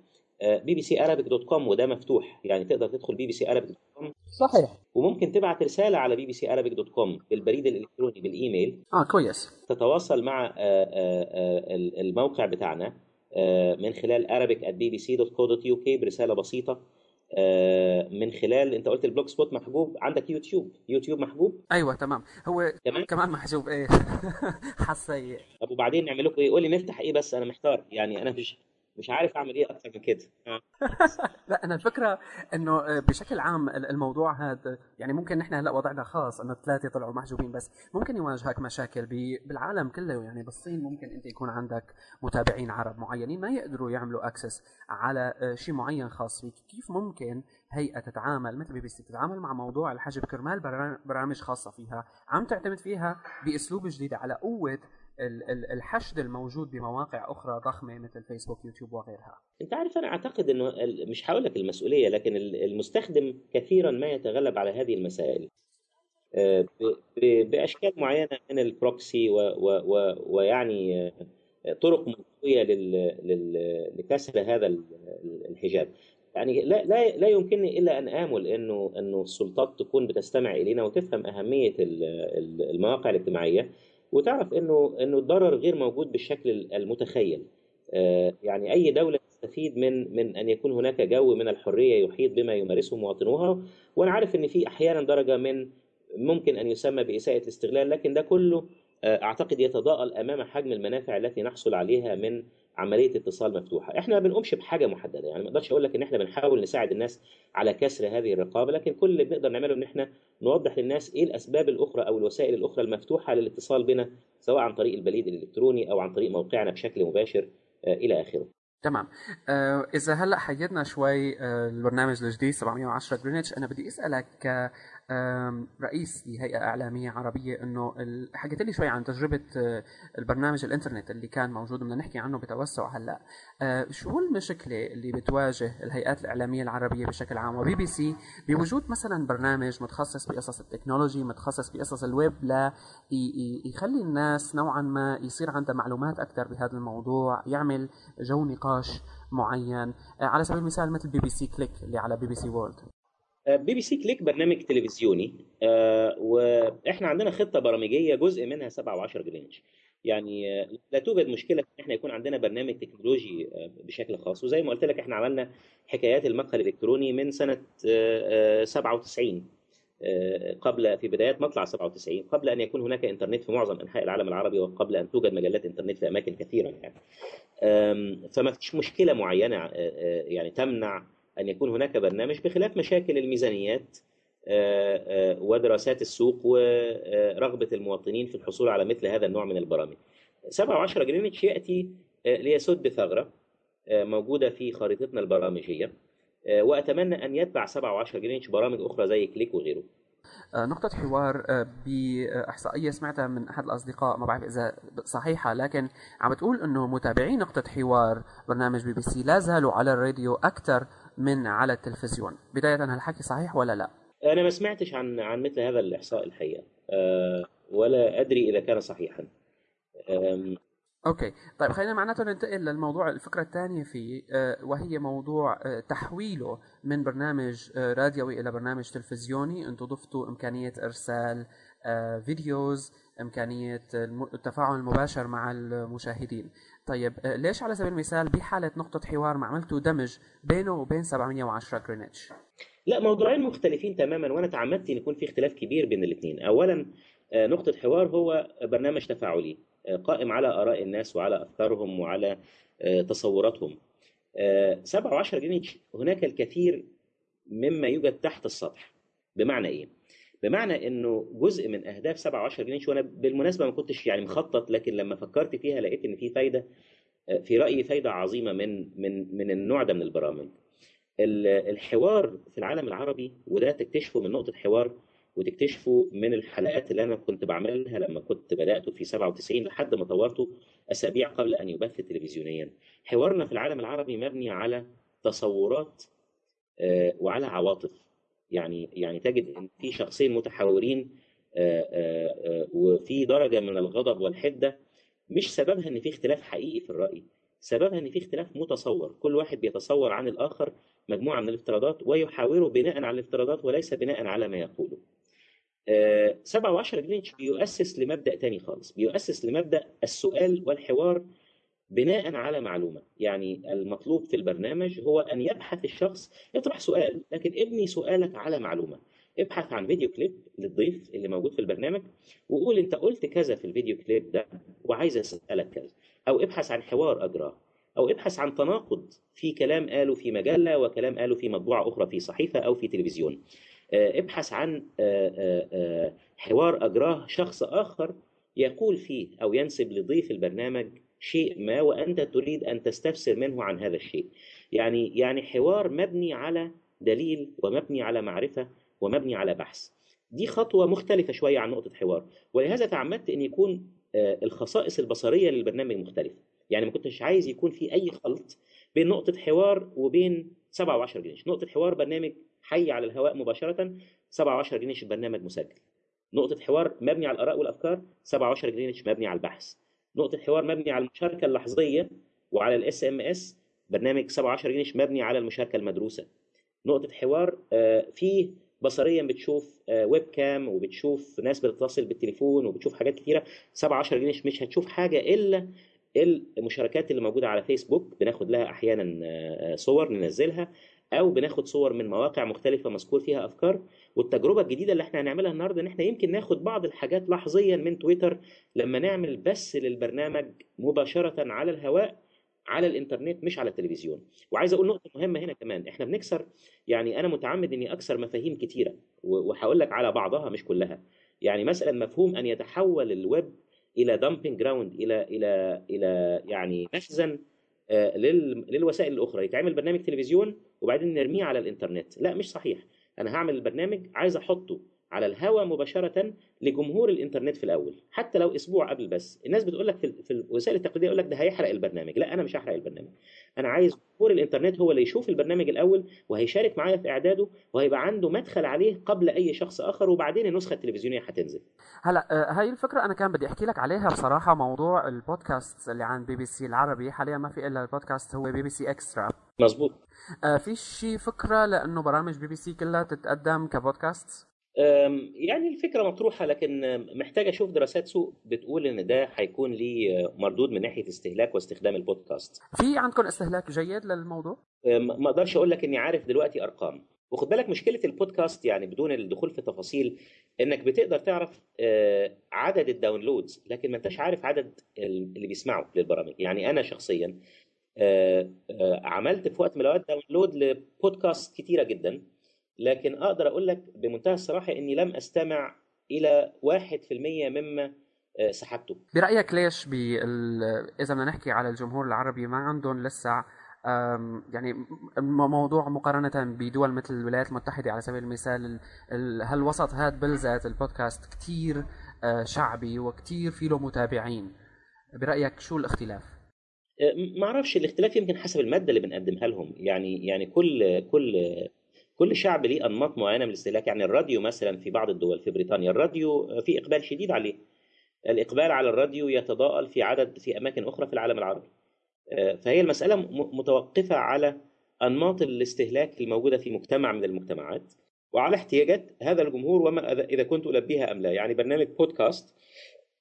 بي بي سي arabic dot com وده مفتوح. يعني تقدر تدخل بي بي سي arabic dot com صحيح. وممكن تبعت رسالة على بي بي سي arabic dot com بالبريد الإلكتروني بالإيميل. آه كويس. تتواصل مع آه، آه، آه، الموقع بتاعنا آه، من خلال arabic@bbc.co.uk برسالة بسيطة. آه، من خلال انت قلت ال Blogspot محجوب عندك يوتيوب يوتيوب محجوب؟ أيوه تمام. هو تمام؟ كمان محجوب إيه. حسي طب وبعدين نعمل لكم إيه؟ قول لي نفتح إيه بس؟ أنا محتار يعني أنا مش مش عارف أعمل إيه أكتر من كده. لا أنا الفكرة إنه آه، بشكل عام ال- الموضوع هذا يعني ممكن نحن هلأ وضعنا خاص إنه ثلاثة طلعوا محجوبين بس ممكن يواجهك مشاكل بالعالم كله يعني بالصين ممكن أنت يكون عندك متابعين عرب معينين ما يقدروا يعملوا access على آه، شيء معين خاص فيك كيف ممكن هيئة تتعامل مثل بي بي سي تتعامل مع موضوع الحجب كرمال برا- برامج خاصة فيها عم تعتمد فيها بأسلوب جديد على قوة الحشد الموجود بمواقع أخرى ضخمة مثل فيسبوك يوتيوب وغيرها. أنت عارف أنا أعتقد إنه مش هقول لك المسؤولية لكن ال- المستخدم كثيرا ما يتغلب على هذه المسائل. آه، بأشكال معينة من ال proxy ويعني آه، طرق منطقيه. لكسر هذا ال- الحجاب. يعني لا لا لا يمكنني إلا أن آمل إنه إنه السلطات تكون بتستمع إلينا وتفهم أهمية ال- ال- المواقع الاجتماعية. وتعرف إنه إنه الضرر غير موجود بالشكل المتخيل. آه، يعني أي دولة تستفيد من من أن يكون هناك جو من الحرية يحيط بما يمارسه مواطنوها. وأنا عارف إن في أحيانا درجة من ممكن أن يسمى بإساءة الاستغلال لكن ده كله آه، أعتقد يتضاءل أمام حجم المنافع التي نحصل عليها من عملية اتصال مفتوحة. إحنا ما بنقومش بحاجة محددة يعني ما أقدرش أقول لك إن إحنا بنحاول نساعد الناس على كسر هذه الرقابة لكن كل اللي بنقدر نعمله إن إحنا نوضح للناس إيه الأسباب الأخرى أو الوسائل الأخرى المفتوحة للاتصال بنا سواء عن طريق البريد الإلكتروني أو عن طريق موقعنا بشكل مباشر آه، إلى آخره. تمام. آه إذا هلأ حيدنا شوي آه البرنامج الجديد 710 جرينتش أنا بدي أسألك رئيس لهيئه إعلامية عربية إنه حكيت لي شوي عن تجربة آه، البرنامج الإنترنت اللي كان موجود بدنا نحكي عنه بتوسع هلأ. آه، شو المشكلة اللي بتواجه الهيئات الإعلامية العربية بشكل عام؟ وبي بي سي بوجود مثلا برنامج متخصص بقصص ال technology متخصص بقصص الويب لا يخلي الناس نوعا ما يصير عندها معلومات أكثر بهذا الموضوع يعمل جو نقاش معين. آه، على سبيل المثال مثل بي بي سي Click اللي على بي بي سي World. بي بي سي كليك برنامج تلفزيوني آه، وإحنا عندنا خطة برامجية جزء منها 7 و10 جرينتش يعني آه، لا توجد مشكلة إن إحنا يكون عندنا برنامج تكنولوجي آه، بشكل خاص. وزي ما قلت لك إحنا عملنا حكايات المقهى الإلكتروني من سنة آه، آه، 97 آه، قبل في بدايات مطلع 97 قبل أن يكون هناك إنترنت في معظم أنحاء العالم العربي وقبل أن توجد مجلات إنترنت في أماكن كثيرة يعني. فما فيش مشكلة معينة آه، آه، يعني تمنع أن يكون هناك برنامج بخلاف مشاكل الميزانيات آه، آه، ودراسات السوق ورغبة المواطنين في الحصول على مثل هذا النوع من البرامج. 7 و10 جرينتش يأتي آه، ليسد ثغره آه، موجودة في خريطتنا البرامجية آه، وأتمنى أن يتبع 7 و10 جرينتش برامج أخرى زي Click وغيره. نقطة حوار بإحصائية سمعتها من أحد الأصدقاء ما بعرف إذا صحيحة لكن عم بتقول إنه متابعي نقطة حوار برنامج بي بي سي لا زالوا على الراديو أكثر من على التلفزيون. بداية هالحكي صحيح ولا لا؟ أنا ما سمعتش عن عن مثل هذا الإحصاء الحقيقة. آه، ولا أدري إذا كان صحيحا. آم، okay. طيب خلينا معناته ننتقل للموضوع الفكرة الثانية فيه آه، وهي موضوع آه، تحويله من برنامج آه، راديوي إلى برنامج تلفزيوني. أنتم ضفتوا إمكانية إرسال videos إمكانية التفاعل المباشر مع المشاهدين. طيب آه، ليش على سبيل المثال بحاله نقطة حوار ما عملتوا دمج بينه وبين 710 جرينتش لا موضوعين مختلفين تماما وأنا تعمدت إن يكون في اختلاف كبير بين الاثنين اولا آه، نقطة حوار هو برنامج تفاعلي آه، قائم على آراء الناس وعلى أفكارهم وعلى تصوراتهم. آه، سبعة وعشرة جرينتش هناك الكثير مما يوجد تحت السطح. بمعنى إيه؟ بمعنى إنه جزء من أهداف 27 جرينتش وأنا بالمناسبة ما كنتش يعني مخطط لكن لما فكرت فيها لقيت إن في فايدة آه، في رأيي فايدة عظيمة من من من النوع ده من البرامج. ال- الحوار في العالم العربي وده تكتشفه من نقطة حوار وتكتشفه من الحلقات اللي أنا كنت بعملها لما كنت بدأته في 97 لحد ما طورته أسابيع قبل أن يبث تلفزيونيا. حوارنا في العالم العربي مبني على تصورات آه، وعلى عواطف. يعني يعني تجد إن في شخصين متحاورين آه، آه، آه، وفي درجة من الغضب والحدة مش سببها إن في اختلاف حقيقي في الرأي سببها إن في اختلاف متصور كل واحد بيتصور عن الآخر مجموعة من الافتراضات ويحاوره بناء على الافتراضات وليس بناء على ما يقوله. سبعة وعشرة جرينتش بيؤسس لمبدأ تاني خالص بيؤسس لمبدأ السؤال والحوار بناء على معلومة. يعني المطلوب في البرنامج هو أن يبحث الشخص يطرح سؤال لكن ابني سؤالك على معلومة. ابحث عن فيديو كليب للضيف اللي موجود في البرنامج وقول أنت قلت كذا في الفيديو كليب ده وعايز أسألك كذا. أو ابحث عن حوار أجراه. أو ابحث عن تناقض في كلام قاله في مجلة وكلام قاله في مطبوعة أخرى في صحيفة أو في تلفزيون. آه، ابحث عن آه، آه، حوار أجراه شخص آخر يقول فيه أو ينسب لضيف البرنامج شيء ما وأنت تريد أن تستفسر منه عن هذا الشيء. يعني يعني حوار مبني على دليل ومبني على معرفة ومبني على بحث. دي خطوة مختلفة شوية عن نقطة حوار. ولهذا تعمدت إن يكون آه، الخصائص البصرية للبرنامج مختلفة. يعني ما كنتش عايز يكون في أي خلط بين نقطة حوار وبين 7 و10 جرينتش نقطة حوار برنامج حي على الهواء مباشرة 7 و10 جرينتش برنامج مسجل. نقطة حوار مبني على الآراء والأفكار 7 و10 جرينتش مبني على البحث. نقطة حوار مبني على المشاركة اللحظية وعلى ال SMS برنامج 17 جرينتش مبني على المشاركة المدروسة. نقطة حوار آه، فيه بصريا بتشوف آه، ويب كام وبتشوف ناس بتتصل بالتليفون وبتشوف حاجات كتيرة. 17 جنيش مش هتشوف حاجة إلا المشاركات اللي موجودة على فيسبوك بناخد لها أحيانا آه، صور ننزلها. أو بناخد صور من مواقع مختلفة مذكور فيها أفكار والتجربة الجديدة اللي إحنا هنعملها النهارده إن إحنا يمكن ناخد بعض الحاجات لحظيا من تويتر لما نعمل بث للبرنامج مباشرة على الهواء على الإنترنت مش على التلفزيون. وعايز أقول نقطة مهمة هنا كمان إحنا بنكسر يعني أنا متعمد إني أكسر مفاهيم كتيرة وهقول لك علي بعضها مش كلها. يعني مثلا مفهوم أن يتحول الويب إلى dumping ground إلى إلى إلى يعني مخزن آه، للوسائل الأخرى. يتعمل برنامج تلفزيون وبعدين نرميه على الإنترنت. لا مش صحيح. أنا هعمل البرنامج عايز أحطه. على الهواء مباشرة لجمهور الإنترنت في الأول. حتى لو أسبوع قبل بس. الناس بتقول لك في الوسائل التقليدية يقول لك ده هيحرق البرنامج. لا أنا مش هحرق البرنامج. أنا عايز جمهور الإنترنت هو اللي يشوف البرنامج الأول وهيشارك معايا في إعداده وهيبقى عنده مدخل عليه قبل أي شخص آخر وبعدين النسخة التلفزيونية هتنزل. هلا آه، هاي الفكرة أنا كان بدي أحكي لك عليها بصراحة موضوع البودكاست اللي عن بي بي سي العربي. حاليا ما في إلا البودكاست هو بي بي سي اكسترا مزبوط آه في شي فكرة لأنه برامج بي بي سي كلها تتقدم كبودكاست؟ يعني الفكرة مطروحة لكن محتاج أشوف دراسات سوق بتقول إن ده هيكون ليه مردود من ناحية استهلاك واستخدام البودكاست. في عندكم استهلاك جيد للموضوع؟ ما أقدرش أقول لك إني عارف دلوقتي أرقام. وخد بالك مشكلة البودكاست يعني بدون الدخول في تفاصيل إنك بتقدر تعرف آه، عدد ال downloads لكن ما أنتش عارف عدد اللي بيسمعوا للبرامج يعني أنا شخصيا آه، آه، عملت في وقت من الأوقات download لبودكاست كتيرة جدا لكن أقدر أقول لك بمنتهى الصراحة إني لم أستمع إلى 1% مما آه، سحبته. برأيك ليش بال... إذا بدنا نحكي على الجمهور العربي ما عندهم لسه يعني موضوع مقارنة بدول مثل الولايات المتحدة على سبيل المثال هالوسط هذا بالذات البودكاست كتير آه، شعبي وكتير في له متابعين. برأيك شو الاختلاف؟ آه، ما أعرفش الاختلاف يمكن حسب المادة اللي بنقدمها لهم. يعني يعني كل كل كل شعب ليه أنماط معينة من الاستهلاك. يعني الراديو مثلا في بعض الدول في بريطانيا الراديو في إقبال شديد عليه. الإقبال على الراديو يتضاءل في عدد في أماكن أخرى في العالم العربي. آه، فهي المسألة متوقفة على أنماط الاستهلاك الموجودة في مجتمع من المجتمعات. وعلى احتياجات هذا الجمهور وما إذا كنت ألبيها أم لا. يعني برنامج بودكاست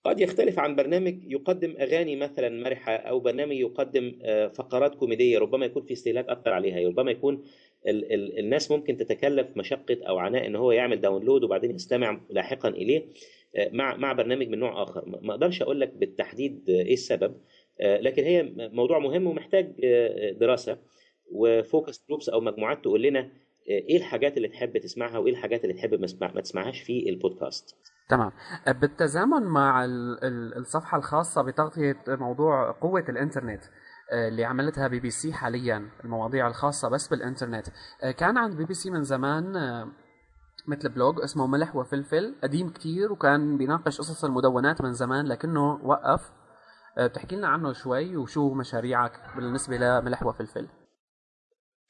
قد يختلف عن برنامج يقدم أغاني مثلا مرحة أو برنامج يقدم آه، فقرات كوميدية ربما يكون في استهلاك أكثر عليها ربما يكون ال ال الناس ممكن تتكلف مشقة أو عناء إن هو يعمل داونلود وبعدين يستمع لاحقا إليه آه، مع مع برنامج من نوع آخر. ما أقدرش أقول لك بالتحديد إيه السبب آه، لكن هي موضوع مهم ومحتاج دراسة و focus groups أو مجموعات تقول لنا إيه الحاجات اللي تحب تسمعها وإيه الحاجات اللي تحب ما تسمعهاش في البودكاست. تمام. بالتزامن مع الصفحة الخاصة بتغطية موضوع قوة الإنترنت آه، اللي عملتها بي بي سي حاليا المواضيع الخاصة بس بالإنترنت. آه، كان عند بي بي سي من زمان آه، مثل بلوج اسمه ملح وفلفل قديم كتير وكان بيناقش قصص المدونات من زمان لكنه وقف. بتحكي لنا عنه شوي وشو مشاريعك بالنسبة لملح وفلفل؟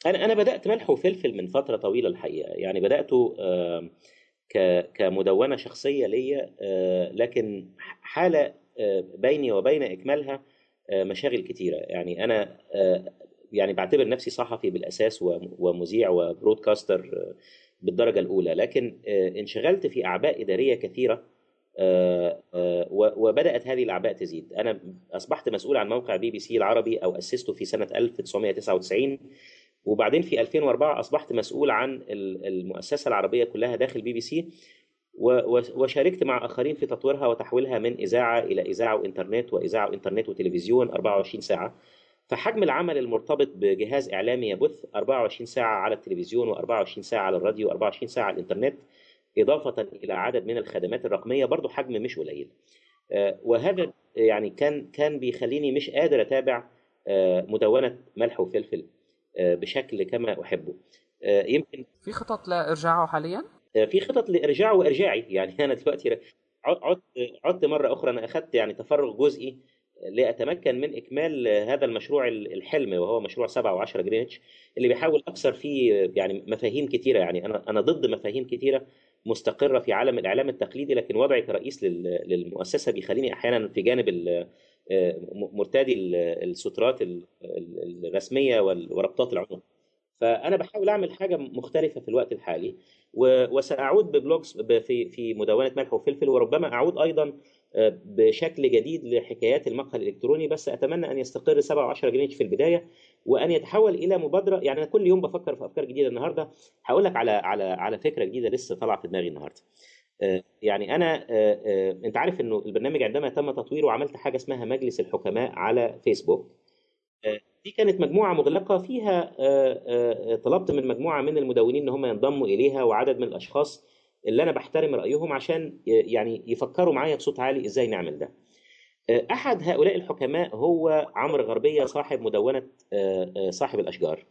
أنا أنا بدأت ملح وفلفل من فترة طويلة الحقيقة. يعني بدأته كمدونة شخصية ليا آه، لكن حالة آه، بيني وبين إكمالها آه، مشاغل كتيرة. يعني أنا يعني بعتبر نفسي صحفي بالأساس ومذيع و broadcaster بالدرجة الأولى. لكن انشغلت في أعباء إدارية كثيرة وبدأت هذه الأعباء تزيد. أنا أصبحت مسؤول عن موقع بي بي سي العربي أو أسسته في سنة 1999 وبعدين في 2004 أصبحت مسؤول عن المؤسسة العربية كلها داخل بي بي سي. وشاركت مع آخرين في تطويرها وتحويلها من إذاعة إلى إذاعة وإنترنت وإذاعة وإنترنت وتلفزيون 24 ساعة. فحجم العمل المرتبط بجهاز إعلامي يبث 24 ساعة على التلفزيون و24 ساعة على الراديو و24 ساعة على الإنترنت إضافة إلى عدد من الخدمات الرقمية برضه حجم مش قليل. آه، وهذا يعني كان كان بيخليني مش قادر أتابع آه، مدونة ملح وفلفل آه، بشكل كما أحبه. آه، يمكن في خطط لإرجاعه حاليا؟ في خطط لارجاعه وإرجاعي. يعني أنا دلوقتي عدت عدت مرة أخرى أنا أخذت يعني تفرغ جزئي لأتمكن من إكمال هذا المشروع الحلم وهو مشروع 7 و10 جرينتش اللي بيحاول أكسر فيه يعني مفاهيم كثيره يعني أنا أنا ضد مفاهيم كثيره مستقرة في عالم الإعلام التقليدي لكن وضعي كرئيس للمؤسسة بيخليني أحيانا في جانب آه، مرتدي ال- السترات ال- ال- الرسمية وربطات العموم. فأنا بحاول أعمل حاجة مختلفة في الوقت الحالي وسأعود ببلوجز في في مدونة ملح وفلفل وربما أعود أيضا آه، بشكل جديد لحكايات المقهى الإلكتروني بس أتمنى أن يستقر 7 و10 جنيه في البداية وأن يتحول إلى مبادرة يعني أنا كل يوم بفكر في أفكار جديدة النهارده. هقول لك على على على فكرة جديدة لسه طالعة في دماغي النهارده. آه، يعني أنا آه، أنت عارف إنه البرنامج عندما تم تطويره عملت حاجة اسمها مجلس الحكماء على فيسبوك. دي كانت مجموعة مغلقة فيها آه، آه، طلبت من مجموعة من المدونين إن هم ينضموا إليها وعدد من الأشخاص اللي أنا بحترم رأيهم عشان يعني يفكروا معايا بصوت عالي إزاي نعمل ده. آه، أحد هؤلاء الحكماء هو عمرو غربية صاحب آه، آه، صاحب الأشجار.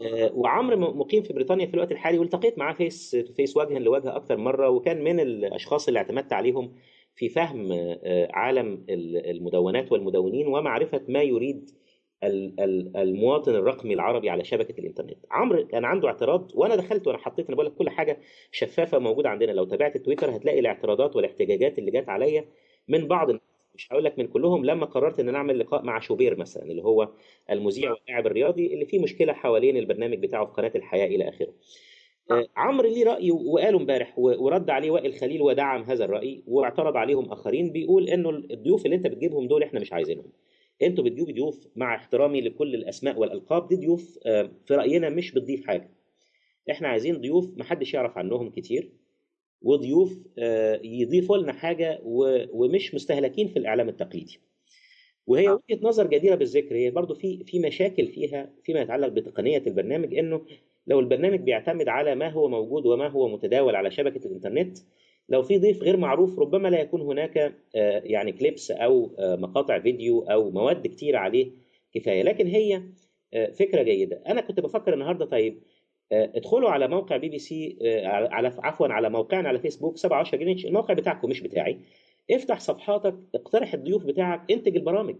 آه، وعمرو مقيم في بريطانيا في الوقت الحالي والتقيت معاه face to face وجها لوجه أكثر مرة وكان من الأشخاص اللي اعتمدت عليهم في فهم آه، عالم ال- المدونات والمدونين ومعرفة ما يريد ال- ال- المواطن الرقمي العربي على شبكة الإنترنت. عمرو كان عنده اعتراض وأنا دخلت وأنا حطيت أنا بقول لك كل حاجة شفافة موجودة عندنا لو تابعت التويتر هتلاقي الاعتراضات والاحتجاجات اللي جت عليا من بعض مش هقول لك من كلهم لما قررت إن أنا أعمل لقاء مع شوبير مثلا اللي هو المذيع واللاعب الرياضي اللي فيه مشكلة حوالين البرنامج بتاعه في قناة الحياة إلى آخره. آه، عمرو ليه رأي وقاله امبارح ورد عليه وائل خليل ودعم هذا الرأي واعترض عليهم آخرين بيقول إنه الضيوف اللي أنت بتجيبهم دول إحنا مش عايزينهم. أنتوا بتجيبوا ضيوف مع احترامي لكل الأسماء والألقاب دي ضيوف آه، في رأينا مش بتضيف حاجة. إحنا عايزين ضيوف محدش يعرف عنهم كتير وضيوف آه، يضيفوا لنا حاجة ومش مستهلكين في الإعلام التقليدي. وهي وجهة نظر جديرة بالذكر هي برضو في في مشاكل فيها فيما يتعلق بتقنية البرنامج إنه لو البرنامج بيعتمد على ما هو موجود وما هو متداول على شبكة الإنترنت لو في ضيف غير معروف ربما لا يكون هناك آه، يعني كليبس أو آه، مقاطع فيديو أو مواد كتير عليه كفاية. لكن هي آه، فكرة جيدة. أنا كنت بفكر النهارده طيب ادخلوا على موقع بي بي سي على عفوا على موقعنا على فيسبوك 17 جرينتش الموقع بتاعكم مش بتاعي. افتح صفحاتك اقترح الضيوف بتاعك انتج البرامج.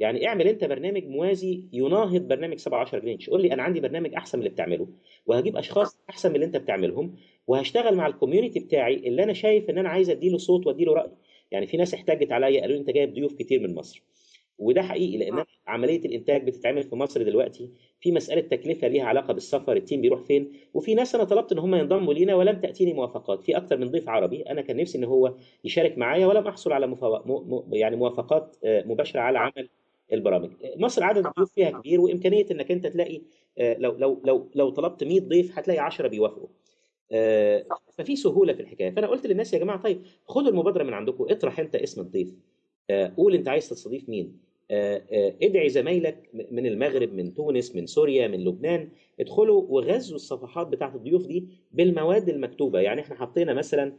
يعني اعمل انت برنامج موازي يناهض برنامج 17 جرينتش قول لي أنا عندي برنامج احسن من اللي بتعمله. وهجيب اشخاص احسن من اللي انت بتعملهم وهشتغل مع ال community بتاعي اللي أنا شايف ان أنا عايز اديله صوت واديله رأي. يعني في ناس احتجت عليا قالوا لي انت جايب ضيوف كتير من مصر. وده حقيقي لأن عملية الإنتاج بتتعمل في مصر دلوقتي في مسألة تكلفة ليها علاقة بالسفر التيم بيروح فين. وفي ناس أنا طلبت إن هم ينضموا لينا ولم تاتيني موافقات. في أكتر من ضيف عربي أنا كان نفسي إن هو يشارك معايا ولم أحصل على مفا... م... م... يعني موافقات آه، مباشرة على عمل البرامج. مصر عدد الضيوف فيها كبير وإمكانية إنك أنت تلاقي آه، لو لو لو لو طلبت 100 ضيف هتلاقي 10 بيوافقوا. آه، ففي سهولة في الحكاية. فأنا قلت للناس يا جماعة طيب خدوا المبادرة من عندكم اطرح أنت اسم الضيف. آه، قول أنت عايز تستضيف مين. ادعي زمايلك من المغرب من تونس من سوريا من لبنان. ادخلوا وغزوا الصفحات بتاعت الضيوف دي بالمواد المكتوبة. يعني إحنا حطينا مثلا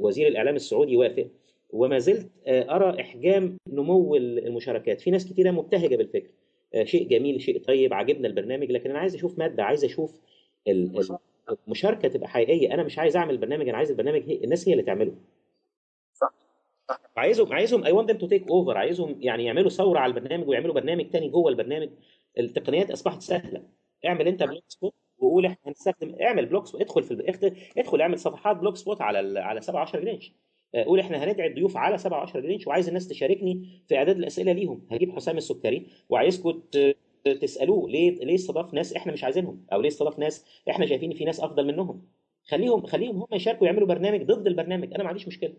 وزير الإعلام السعودي وافق. وما زلت آه، أرى إحجام نمو المشاركات. في ناس كتيرة مبتهجة بالفكر. آه، شيء جميل شيء طيب عجبنا البرنامج لكن أنا عايز أشوف مادة عايز أشوف ال- ال- المشاركة تبقى حقيقية. أنا مش عايز أعمل برنامج أنا عايز البرنامج هي الناس هي اللي تعمله. عايزهم عايزهم I want them to take over عايزهم يعني يعملوا ثورة على البرنامج ويعملوا برنامج تاني جوه البرنامج. التقنيات أصبحت سهلة. اعمل أنت Blogspot وقول إحنا هنستخدم اعمل Blogspot ادخل في ادخل اعمل صفحات Blogspot على على 17 جرينتش. قول إحنا هندعي الضيوف على 17 جرينتش وعايز الناس تشاركني في إعداد الأسئلة ليهم. هجيب حسام السكري وعايزكم تسألوه ليه ليه استضاف ناس إحنا مش عايزينهم؟ أو ليه استضاف ناس إحنا شايفين في ناس أفضل منهم؟ خليهم خليهم هم يشاركوا يعملوا برنامج ضد البرنامج. أنا ما عنديش مشكلة.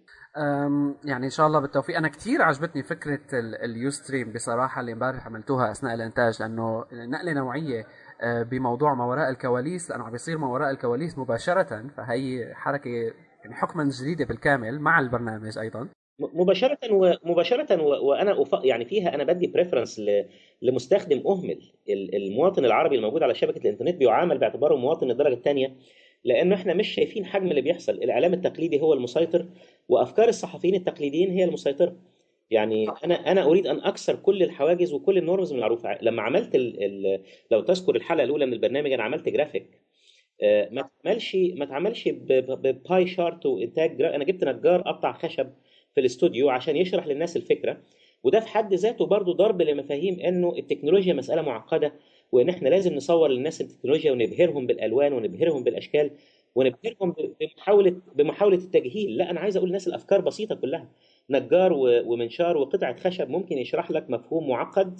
يعني إن شاء الله بالتوفيق. أنا كثير عجبتني فكرة ال- ال Ustream بصراحة اللي امبارح عملتوها أثناء الإنتاج لأنه نقلة نوعية أه، بموضوع ما وراء الكواليس. لأنه عم بيصير ما وراء الكواليس مباشرة فهي حركة يعني حكما جديدة بالكامل مع البرنامج أيضا. م- مباشرة ومباشرة و- وأنا أف... يعني فيها أنا بدي preference. لمستخدم أهمل ال- المواطن العربي الموجود على شبكة الإنترنت بيعامل باعتباره مواطن الدرجة الثانية لأنه إحنا مش شايفين حجم اللي بيحصل. الإعلام التقليدي هو المسيطر وأفكار الصحفيين التقليديين هي المسيطرة. يعني أنا أنا أريد أن أكسر كل الحواجز وكل ال norms المعروفة لما عملت ال... ال... لو تذكر الحلقة الأولى من البرنامج أنا عملت جرافيك ما اتعملش ما اتعملش ب- ب- ب pie chart وإنتاج أنا جبت نجار قطع خشب في الاستوديو عشان يشرح للناس الفكرة وده في حد ذاته برضه ضرب لمفاهيم إنه التكنولوجيا مسألة معقدة وإن إحنا لازم نصور للناس التكنولوجيا ونبهرهم بالألوان ونبهرهم بالأشكال ونبهرهم بمحاولة بمحاولة التجهيل. لا أنا عايز أقول للناس الأفكار بسيطة كلها. نجار ومنشار وقطعة خشب ممكن يشرح لك مفهوم معقد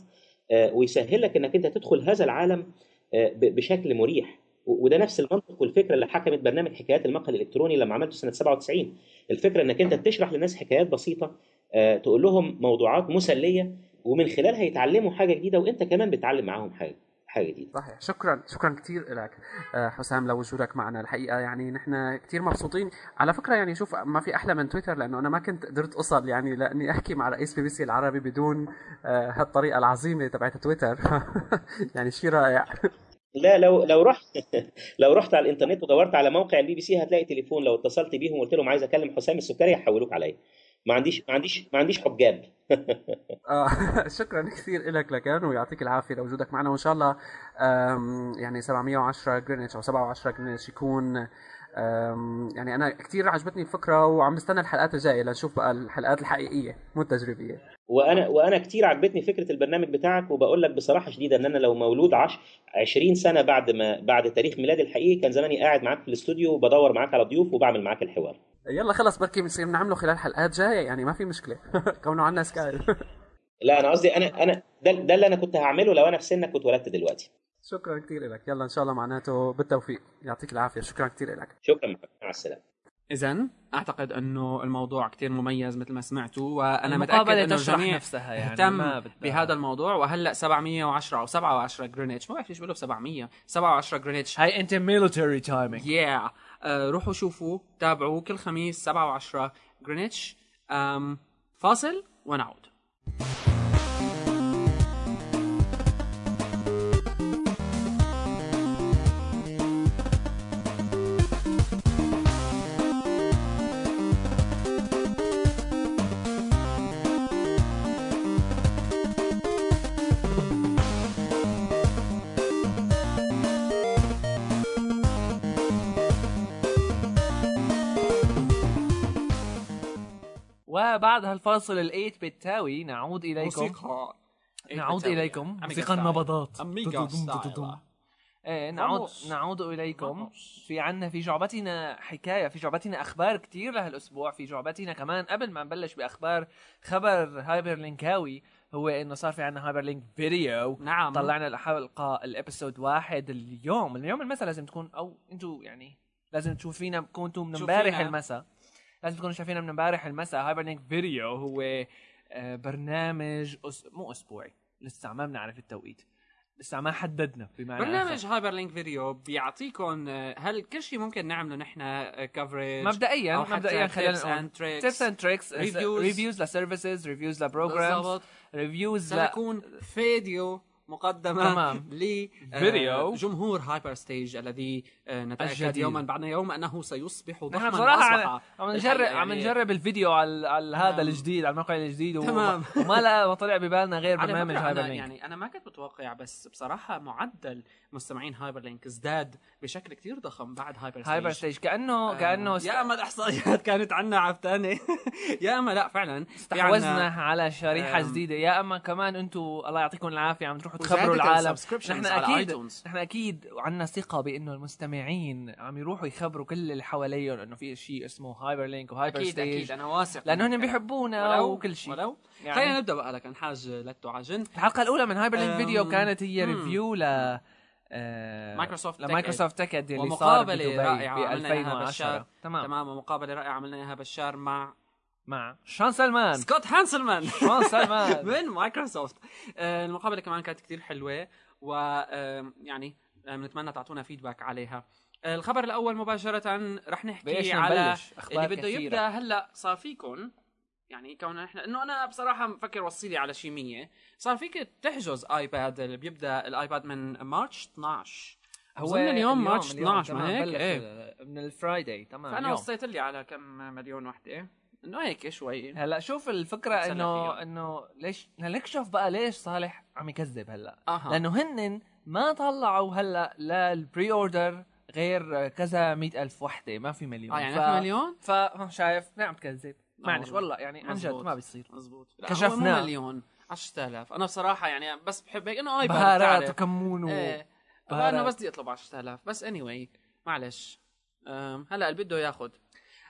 آه، ويسهل لك إنك أنت تدخل هذا العالم آه، بشكل مريح. وده نفس المنطق والفكرة اللي حكمت برنامج حكايات المقهى الإلكتروني لما عملته سنة 97 الفكرة إنك أنت تشرح للناس حكايات بسيطة آه، تقول لهم موضوعات مسلية ومن خلالها يتعلموا حاجة جديدة وأنت كمان بتتعلم معاهم حاجة حاجة جديدة. صحيح. شكرا شكرا كثير لك حسام لوجودك معنا. الحقيقة يعني نحن كثير مبسوطين. على فكرة يعني شوف ما في أحلى من تويتر لأنه أنا ما كنت قدرت أوصل يعني لأني أحكي مع رئيس بي بي سي العربي بدون آه، هالطريقة العظيمة تبعت تويتر. يعني شيء رائع. لا لو لو رحت لو رحت على الإنترنت ودورت على موقع البي بي سي هتلاقي تليفون. لو اتصلت بيهم وقلت لهم عايز أكلم حسام السكري هيحولوك عليا. ما عنديش ما عنديش ما عنديش حجاب. آه، شكرا كثير لك لكان ويعطيك العافية لوجودك معنا. وإن شاء الله يعني 710 جرينتش أو 710 جرينتش يكون يعني أنا كثير عجبتني الفكرة وعم بستنى الحلقات الجاية لنشوف بقى الحلقات الحقيقية مو التجريبية. وأنا وأنا كتير عجبتني فكرة البرنامج بتاعك وبقول لك بصراحة شديدة إن أنا لو مولود عش 20 سنة بعد ما بعد تاريخ ميلادي الحقيقي كان زماني قاعد معاك في الاستوديو وبدور معاك على ضيوف وبعمل معاك الحوار. يلا خلص بركي بنصير نعمله خلال حلقات جاية يعني ما في مشكلة. كونه عنا سكايب لا أنا قصدي أنا أنا ده, ده اللي أنا كنت هعمله لو أنا في سنك واتولدت دلوقتي. شكرا كثير لك يلا إن شاء الله معناته بالتوفيق. يعطيك العافية. شكرا كثير لك شكرا مع السلامة. اذا أعتقد إنه الموضوع كتير مميز مثل ما سمعتوا وأنا متأكد إنه تشرح الجميع نفسها يعني اهتم بهذا الموضوع. وهلأ 710 أو 710 جرينتش ما بعرف ليش بقولوا 700 710 جرينتش هاي انت military timing يا روحوا شوفوا تابعوا كل خميس 7 و10 جرينتش فاصل ونعود. وبعد هالفاصل الإيت بالتاوي نعود إليكم. موسيقى نعود إيه إليكم. أميغا موسيقى. النبضات. إيه نعود. نعود إليكم. في عنا في جعبتنا حكاية في جعبتنا أخبار كتير لهالاسبوع في جعبتنا كمان قبل ما نبلش بأخبار خبر هايبر لينكاوي هو إنه صار في عنا هايبر لينك فيديو. نعم. طلعنا الحلقة الابيسود واحد اليوم. اليوم المساء لازم تكون أو أنتوا يعني لازم تشوفينا كنتوا من. امبارح المساء. لازم تكونوا شايفيننا من امبارح المساء هايبر لينك فيديو هو آه، برنامج أس... مو أسبوعي لسه ما بنعرف التوقيت لسه ما حددنا بمعنى برنامج هايبر لينك فيديو بيعطيكم آه، هل كل شيء ممكن نعمله نحن كفرج مبدئيا أو حتى مبدئيا خلينا tips نقول and tricks. tips and tricks Reviews. reviews ل services reviews ل programs بالضبط reviews ل سيكون فيديو مقدمة تمام. ل فيديو. جمهور هايبر ستيج الذي آه، الجديد. يوما بعد يوم أنه سيصبح ضخما نحن وأصبح عم نجرب عم يعني نجرب الفيديو على, على هذا. الجديد على الموقع الجديد وما- تمام. وما لا ما طلع ببالنا غير برنامج هايبر لينك يعني أنا ما كنت متوقع بس بصراحة معدل مستمعين هايبر لينك ازداد بشكل كتير ضخم بعد هايبر ستيج هايبر ستيج كأنه كانه است- يا أما الإحصائيات كانت عنا عفتانه يا أما لا فعلا. استحوذنا عنا على شريحة جديدة. يا أما كمان أنتم الله يعطيكم العافية عم تروحوا تخبروا العالم. نحن أكيد. نحن أكيد عندنا ثقة بأنه المستمعين عم يروحوا يخبروا كل اللي حواليهم إنه في شيء اسمه هايبر لينك وهايبر أكيد ستيج أكيد أنا واثق. لأنه هن هالكلام. بيحبونا وكل شيء ولو. يعني خلينا نبدأ بقى لك حاج لتو عجن الحلقة الأولى من هايبر لينك فيديو كانت هي. ريفيو ل آه، مايكروسوفت لمايكروسوفت تكد اللي صار بدبي رائعة ب عملنا إياها 2010 بالشهر. تمام. تمام ومقابلة رائعة عملنا اياها بشار مع مع شان سلمان. سكوت هانسلمان. شان سلمان. من مايكروسوفت. آه، المقابلة كمان كانت كتير حلوة ويعني بنتمنى تعطونا feedback عليها آه، الخبر الأول مباشرة رح نحكي على اللي بده. يبدأ هلأ صار فيكم يعني كون إحنا إنه أنا بصراحة مفكر وصيلي على شي 100 صار فيك تحجز ايباد اللي بيبدأ الايباد من March 12 أظن اليوم March 12 ما هيك؟ إيه. من ال Friday تمام فأنا. وصيت لي على كم مليون وحدة إنه هيك شوي هلأ شوف الفكرة إنه. إنه ليش هلا شوف بقى ليش صالح عم يكذب هلأ أها لأنه هن ما طلعوا هلا لل pre-order غير كذا مئة ألف وحدة ما في مليون آه يعني ف... في مليون ف شايف عم تكذب معلش والله. يعني عن جد. ما بيصير مزبوط كشفنا. مليون 10000 أنا بصراحة يعني بس بحب هيك إنه آيباد بهارات. وكمون و... إيه بهارات. أنا بس بدي أطلب 10000 بس اني anyway معلش هلا اللي بده ياخذ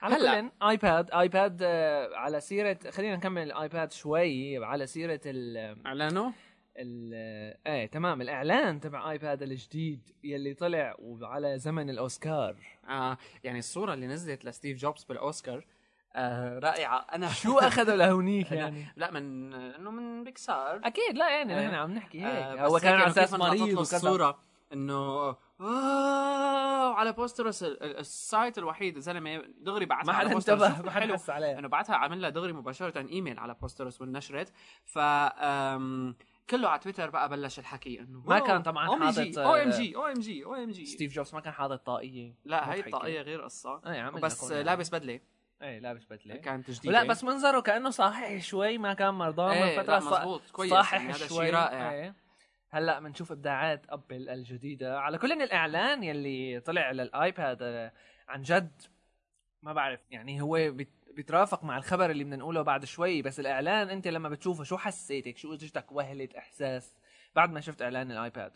على هلا. آيباد آيباد آه، على سيرة خلينا نكمل الآيباد شوي على سيرة ال إعلانه إيه تمام. الإعلان تبع ايباد الجديد يلي طلع وعلى زمن الأوسكار. آه يعني الصورة اللي نزلت لستيف جوبز بالأوسكار آه رائعة. أنا شو أخذوا لهونيك يعني؟ لا من إنه من بيكسار. أكيد لا يعني آه. نحن عم نحكي آه، هيك. بس هو كان على إنه أساس مريض الصورة إنه واو على بوسترس ال- ال- السايت الوحيد الزلمه دغري بعثها ما حدا. انتبه ما حدا. حس عليه. إنه بعتها عمل لها دغري مباشرة إيميل على بوسترس والنشرت. ف كله على تويتر بقى بلش الحكي إنه ما كان طبعاً حاطط، أو إم جي أو إم جي أو إم جي. ستيف جوبز ما كان حاطط طاقية. لا هي. الطاقيه غير قصة. عم بس لابس بدلة. إيه لابس بدلة. كانت جديده لا بس منظره كأنه صاحح شوي ما كان مرضان إيه من فترة مزبوط كويس. صاحح يعني هذا شوي. شيء رائع. إيه. هلأ بنشوف إبداعات أبل الجديدة. على كل إن الإعلان يلي طلع للآيباد آه، عن جد ما بعرف يعني هو بت- بيترافق مع الخبر اللي بدنا نقوله بعد شوي بس الإعلان أنت لما بتشوفه شو حسيتك؟ شو اجاك وهلة إحساس؟ بعد ما شفت إعلان الآيباد.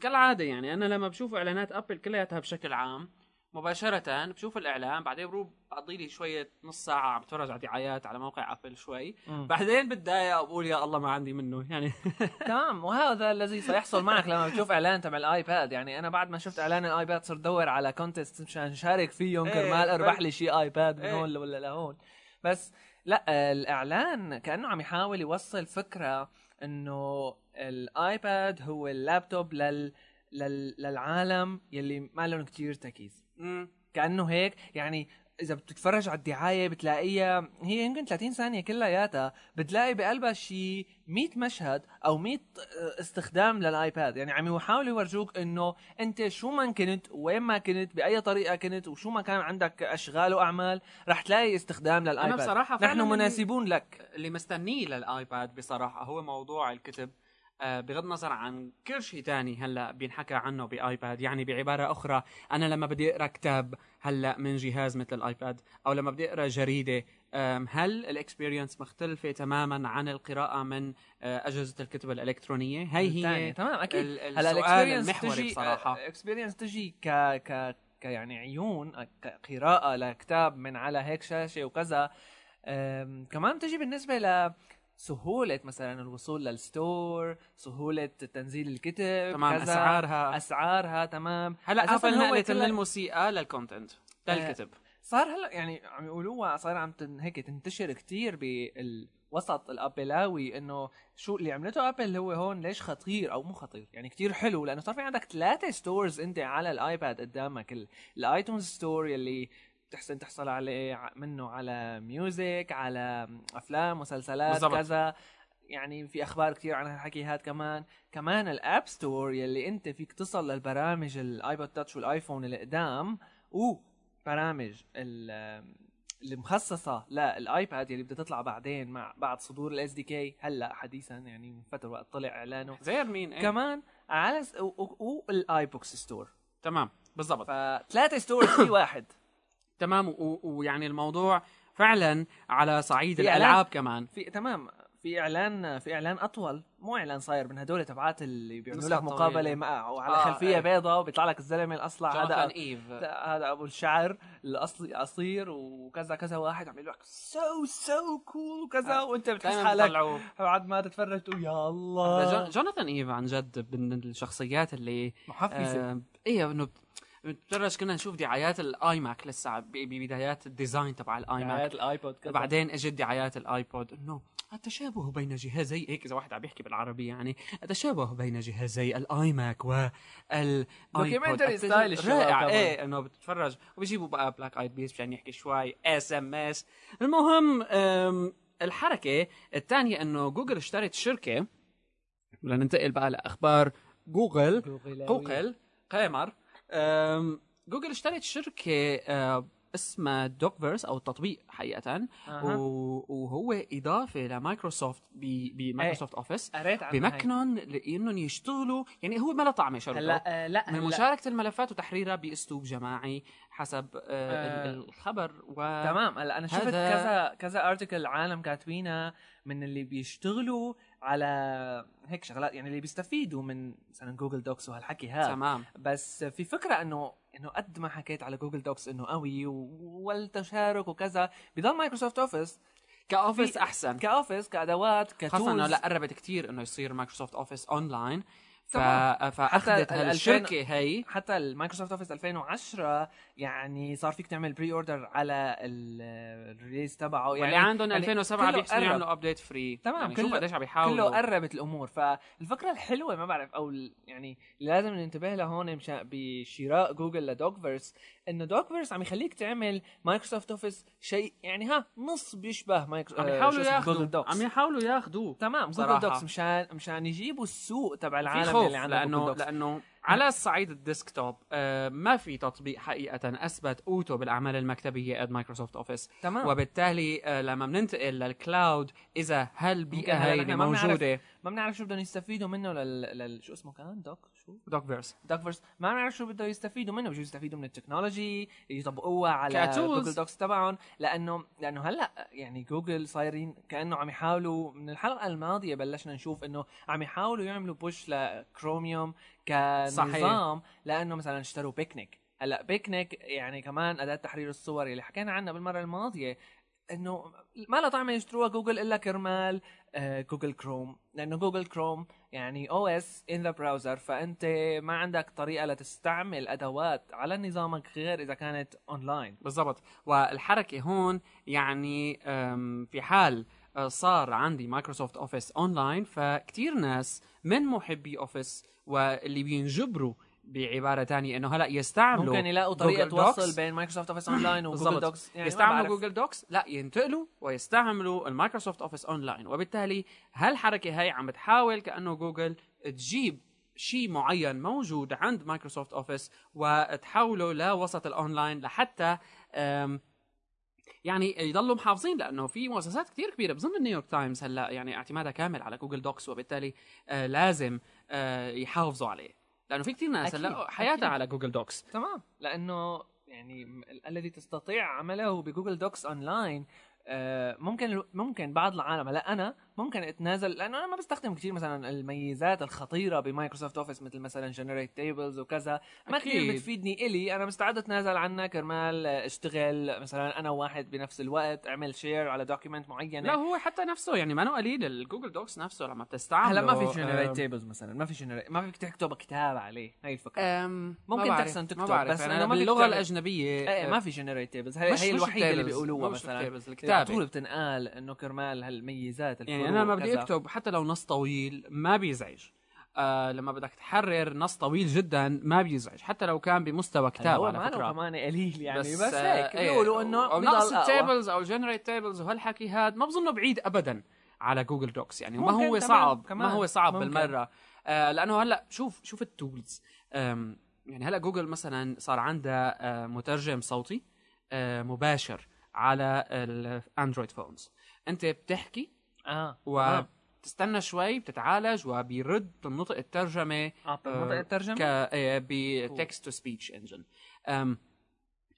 كالعادة يعني أنا لما بشوف إعلانات أبل كلياتها بشكل عام مباشرة بشوف الإعلان بعدين بروح بقضي لي شوية نص ساعة عم بتفرج على دعايات على موقع ابل شوي. بعدين بتضايق وبقول يا الله ما عندي منه يعني. تمام وهذا الذي سيحصل معك لما بتشوف إعلان تبع الآيباد. يعني أنا بعد ما شفت إعلان الآيباد صرت أدور على contest مشان شارك فيهم. إيه، كرمال أربح بل- لي شيء آيباد من إيه. هون ولا لهون. بس لا الإعلان كأنه عم يحاول يوصل فكرة إنه الآيباد هو اللابتوب لل لل... للعالم يلي ما لهم كتير geeks مم. كأنه هيك. يعني إذا بتتفرج على الدعاية بتلاقيها هي يمكن 30 ثانية كلياتها بتلاقي بقلبها شي 100 مشهد أو 100 استخدام للآيباد. يعني عم يحاولوا يورجوك إنه أنت شو ما كنت وين ما كنت بأي طريقة كنت وشو ما كان عندك أشغال وأعمال رح تلاقي استخدام للآيباد. بصراحة فعلاً نحن مناسبون لك. اللي مستنيه للآيباد بصراحة هو موضوع الكتب. بغض النظر عن كل شيء تاني هلا بينحكى عنه بآيباد يعني بعبارة أخرى أنا لما بدي أقرأ كتاب هلا من جهاز مثل الايباد أو لما بدي أقرأ جريدة هل ال experience مختلفة تماما عن القراءة من آه، أجهزة الكتب الإلكترونية هي. هي تمام أكيد هلا ال experience تجي بصراحة. ال experience تجي ك ك ك يعني عيون قراءة لكتاب من على هيك شاشة وكذا كمان تجي بالنسبة ل سهولة مثلا الوصول لل store، سهولة تنزيل الكتب تمام كذا. أسعارها. أسعارها تمام. هلا أبل نقلت من الموسيقى لل content للكتب. صار هلا يعني عم يقولوها صار عم تن هيك تنتشر كتير بالوسط الأبلاوي إنه شو اللي عملته أبل هو هون ليش خطير أو مو خطير؟ يعني كتير حلو لأنه صار في عندك ثلاثة stores أنت على الآيباد قدامك ال- ال iTunes Store يلي بتحسن تحصل عليه ع- منه على music على أفلام مسلسلات بالضبط. كذا. يعني في أخبار كتير عن هالحكي هاد كمان كمان ال App Store يلي أنت فيك تصل للبرامج الايبود تاتش والايفون اللي قدام وبرامج ال- المخصصة للايباد يلي بدها تطلع بعدين مع بعد صدور ال SDK هلا حديثا يعني من فترة وقت طلع إعلانه. زير مين؟ إيه؟ كمان على وال iBooks Store تمام بالضبط. فثلاثة stores في واحد. تمام؟ ويعني الموضوع فعلا على صعيد؟ الألعاب كمان. في تمام. في اعلان في إعلان أطول. مو إعلان صاير من هدول تبعات اللي بيعملوا لك مقابلة. مع وعلى آه، خلفية إيه. بيضاء وبيطلع لك الزلمة الأصلع. هذا إيف. هذا أبو الشعر الاصلي قصير وكذا كذا واحد عم يقول لك so so cool وكذا آه، وأنت بتحس حالك بعد ما تتفرج تقول يا الله. جون- جوناثان إيف عن جد من الشخصيات اللي محفزة. آه إيه إنه بتفرج كنا نشوف دعايات الاي ماك لسه ببدايات ال design تبع الاي ماك دعايات الآيبود كذا. بعدين اجت دعايات الآيبود. انه التشابه بين جهازي هيك إذا واحد عم يحكي بالعربي يعني التشابه بين جهازي الاي ماك والايبود رائع. إيه إنه بتتفرج. وبيجيبوا بقى Black Eyed Peas مشان يحكي شوي. SMS المهم الحركة الثانية إنه جوجل اشترت شركة. لننتقل بقى لأخبار جوجل جوجل قمر أم، جوجل اشترت شركة أه، اسمها DocVerse أو التطبيق حقيقة أها. و- وهو إضافة لمايكروسوفت ب- بمايكروسوفت أوفيس عنها هي. بمكنهم لانهم يشتغلوا يعني هو ما له طعمه شركة هلا آه، لا من مشاركة الملفات وتحريرها بأسلوب جماعي حسب آه آه، ال- الخبر و تمام هلا أنا شفت كذا كذا article عالم كاتبينها من اللي بيشتغلوا على هيك شغلات يعني اللي بيستفيدوا من مثلا Google Docs وهالحكي هذا. تمام. بس في فكرة انه إنه قد ما حكيت على Google Docs إنه قوي والتشارك وكذا بضل مايكروسوفت اوفيس ك Office في- أحسن. ك Office كأدوات خاصة إنه ك tools. لا قربت كثير إنه يصير مايكروسوفت اوفيس اونلاين ف... فاخذت حتى ال هالشركه هي حتى المايكروسوفت اوفيس 2010 يعني صار فيك تعمل pre-order على ال- ال release تبعه. واللي يعني عندهم يعني 2007 كله بيحسنوا. يعملوا update free تمام، يعني كله- قديش عم يحاولوا. كله قربت الأمور. فالفكرة الحلوة ما بعرف أو يعني اللي لازم ننتبه لها هون مشان بشراء جوجل ل DocVerse انه DocVerse عم يخليك تعمل مايكروسوفت اوفيس شيء يعني ها نص بيشبه مايكرو عم آه، يحاولوا ياخذوا Google Docs عم يحاولوا ياخذوه تمام صراحة. Google Docs مشان مشان يجيبوا السوق تبع العالم اللي عنده لأنه لأنه على الصعيد ال desktop آه ما في تطبيق حقيقة أثبت قوته بالأعمال المكتبية قد مايكروسوفت اوفيس تمام. وبالتالي آه لما بننتقل لل cloud إذا هالبيئه هيدي ما بنعرف. موجودة؟ ما بنعرف شو بدهم يستفيدوا منه لل... لل... شو اسمه كان؟ Doc شو؟ DocVerse DocVerse ما بنعرف شو بدهم يستفيدوا منه. بجوز يستفيدوا من ال technology يطبقوها على ك tools. Google Docs تبعهم. لأنه لأنه هلأ يعني جوجل صايرين كأنه عم يحاولوا من الحلقة الماضية بلشنا نشوف إنه عم يحاولوا يعملوا push ل Chromium كنظام لأنه مثلا اشتروا Picnik هلأ Picnik يعني كمان أداة تحرير الصور اللي حكينا عنها بالمرة الماضية. إنه ما له طعم يشتروها جوجل إلا كرمال آه، جوجل كروم. لأنه جوجل كروم يعني OS in the browser فأنت ما عندك طريقة لتستعمل أدوات على نظامك غير إذا كانت اونلاين بالضبط. والحركة هون يعني في حال أه، صار عندي مايكروسوفت اوفيس اونلاين فكتير ناس من محبي اوفيس واللي بينجبروا بعبارة تانية إنه هلأ يستعملوا ممكن يلاقوا طريقة. توصل بين مايكروسوفت اوفيس اونلاين وجوجل بالضبط. Docs يعني يستعملوا. جوجل Docs لأ ينتقلوا ويستعملوا المايكروسوفت اوفيس اونلاين وبالتالي هالحركة هي عم بتحاول كأنه جوجل تجيب شيء معين موجود عند مايكروسوفت اوفيس وتحوله لوسط الاونلاين لحتى يعني يضلوا محافظين لأنه في مؤسسات كثير كبيرة بظن ال New York Times هلأ يعني اعتمادها كامل على جوجل Docs وبالتالي آه لازم آه يحافظوا عليه لأنه في كثير ناس هلأ حياتها. على جوجل Docs تمام لأنه يعني الذي تستطيع عمله بجوجل Docs online ممكن ممكن بعض العالم هلا أنا ممكن اتنازل لأنه أنا ما بستخدم كثير مثلا الميزات الخطيرة بمايكروسوفت أوفيس مثل مثلا generate tables وكذا. ما كثير. بتفيدني إلي أنا مستعد أتنازل عنها كرمال أشتغل مثلا أنا واحد بنفس الوقت أعمل share على document معينة. لا هو حتى نفسه يعني ما قليل الجوجل Docs نفسه لما بتستعمله. هلا ما في generate آم، tables مثلا ما في generate ما فيك تكتب كتاب عليه هاي الفكرة. ممكن تحسن تكتب،. بس فيك باللغة الأجنبية. آه، ما في generate tables هي هي الوحيدة اللي بيقولوها مثلا. ال tables، على. طول بتنقال إنه كرمال هالميزات يعني أنا لما بدي. أكتب حتى لو نص طويل ما بيزعج آه لما بدك تحرر نص طويل جدا ما بيزعج حتى لو كان بمستوى كتاب على فكرة كمان قليل يعني بس, بس, هيك آه، إيه، بيقولوا إنه أو نقص. ال tables أو generate tables وهالحكي هذا ما بظنه بعيد ابدا على جوجل Docs يعني ما هو صعب كمان. ما هو صعب ممكن. بالمرة آه لأنه هلأ شوف شوف ال tools يعني هلأ جوجل مثلا صار عندها آه مترجم صوتي آه مباشر على الاندرويد phones انت بتحكي آه. تمام. وتستنى شوي بتتعالج وبيرد تنطق الترجمة آه آه، منطقه الترجمة؟ ك ب text to speech engine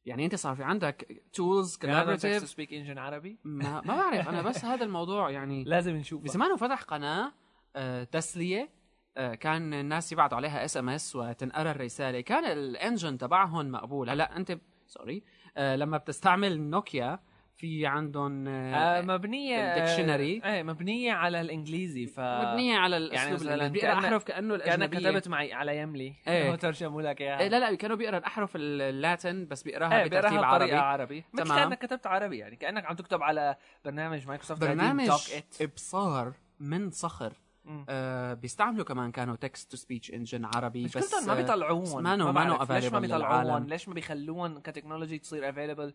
يعني انت صار في عندك tools collaborative speech engine عربي؟ ما, ما بعرف. أنا بس هذا الموضوع يعني لازم نشوف بزمانه فتح قناة آه، تسلية آه، كان الناس يبعتوا عليها SMS وتنقرا الرساله كان ال engine تبعهم مقبول. هلا انت sorry آه، لما بتستعمل نوكيا في عندهم آه مبنية ال dictionary. إيه مبنية على الإنجليزي ف مبنية على الأسلوب يعني بيقرا أحرف كأنه كانك الأجنبية كتبت معي على Yamli إيه. وترجموا لك إياها إيه لا لا كانوا بيقرا الاحرف ال Latin بس بيقراها إيه بترتيب عربي عربي مثل. كأنك كتبت عربي يعني كأنك عم تكتب على برنامج مايكروسوفت برنامج. إبصار من صخر. آه بيستعملوا كمان كانوا text to speech engine عربي بس مشكلتهم ما آه، بيطلعوهم. ما ما ليش ما بيطلعوهم. ليش ما بيخلوهم كتكنولوجي تصير available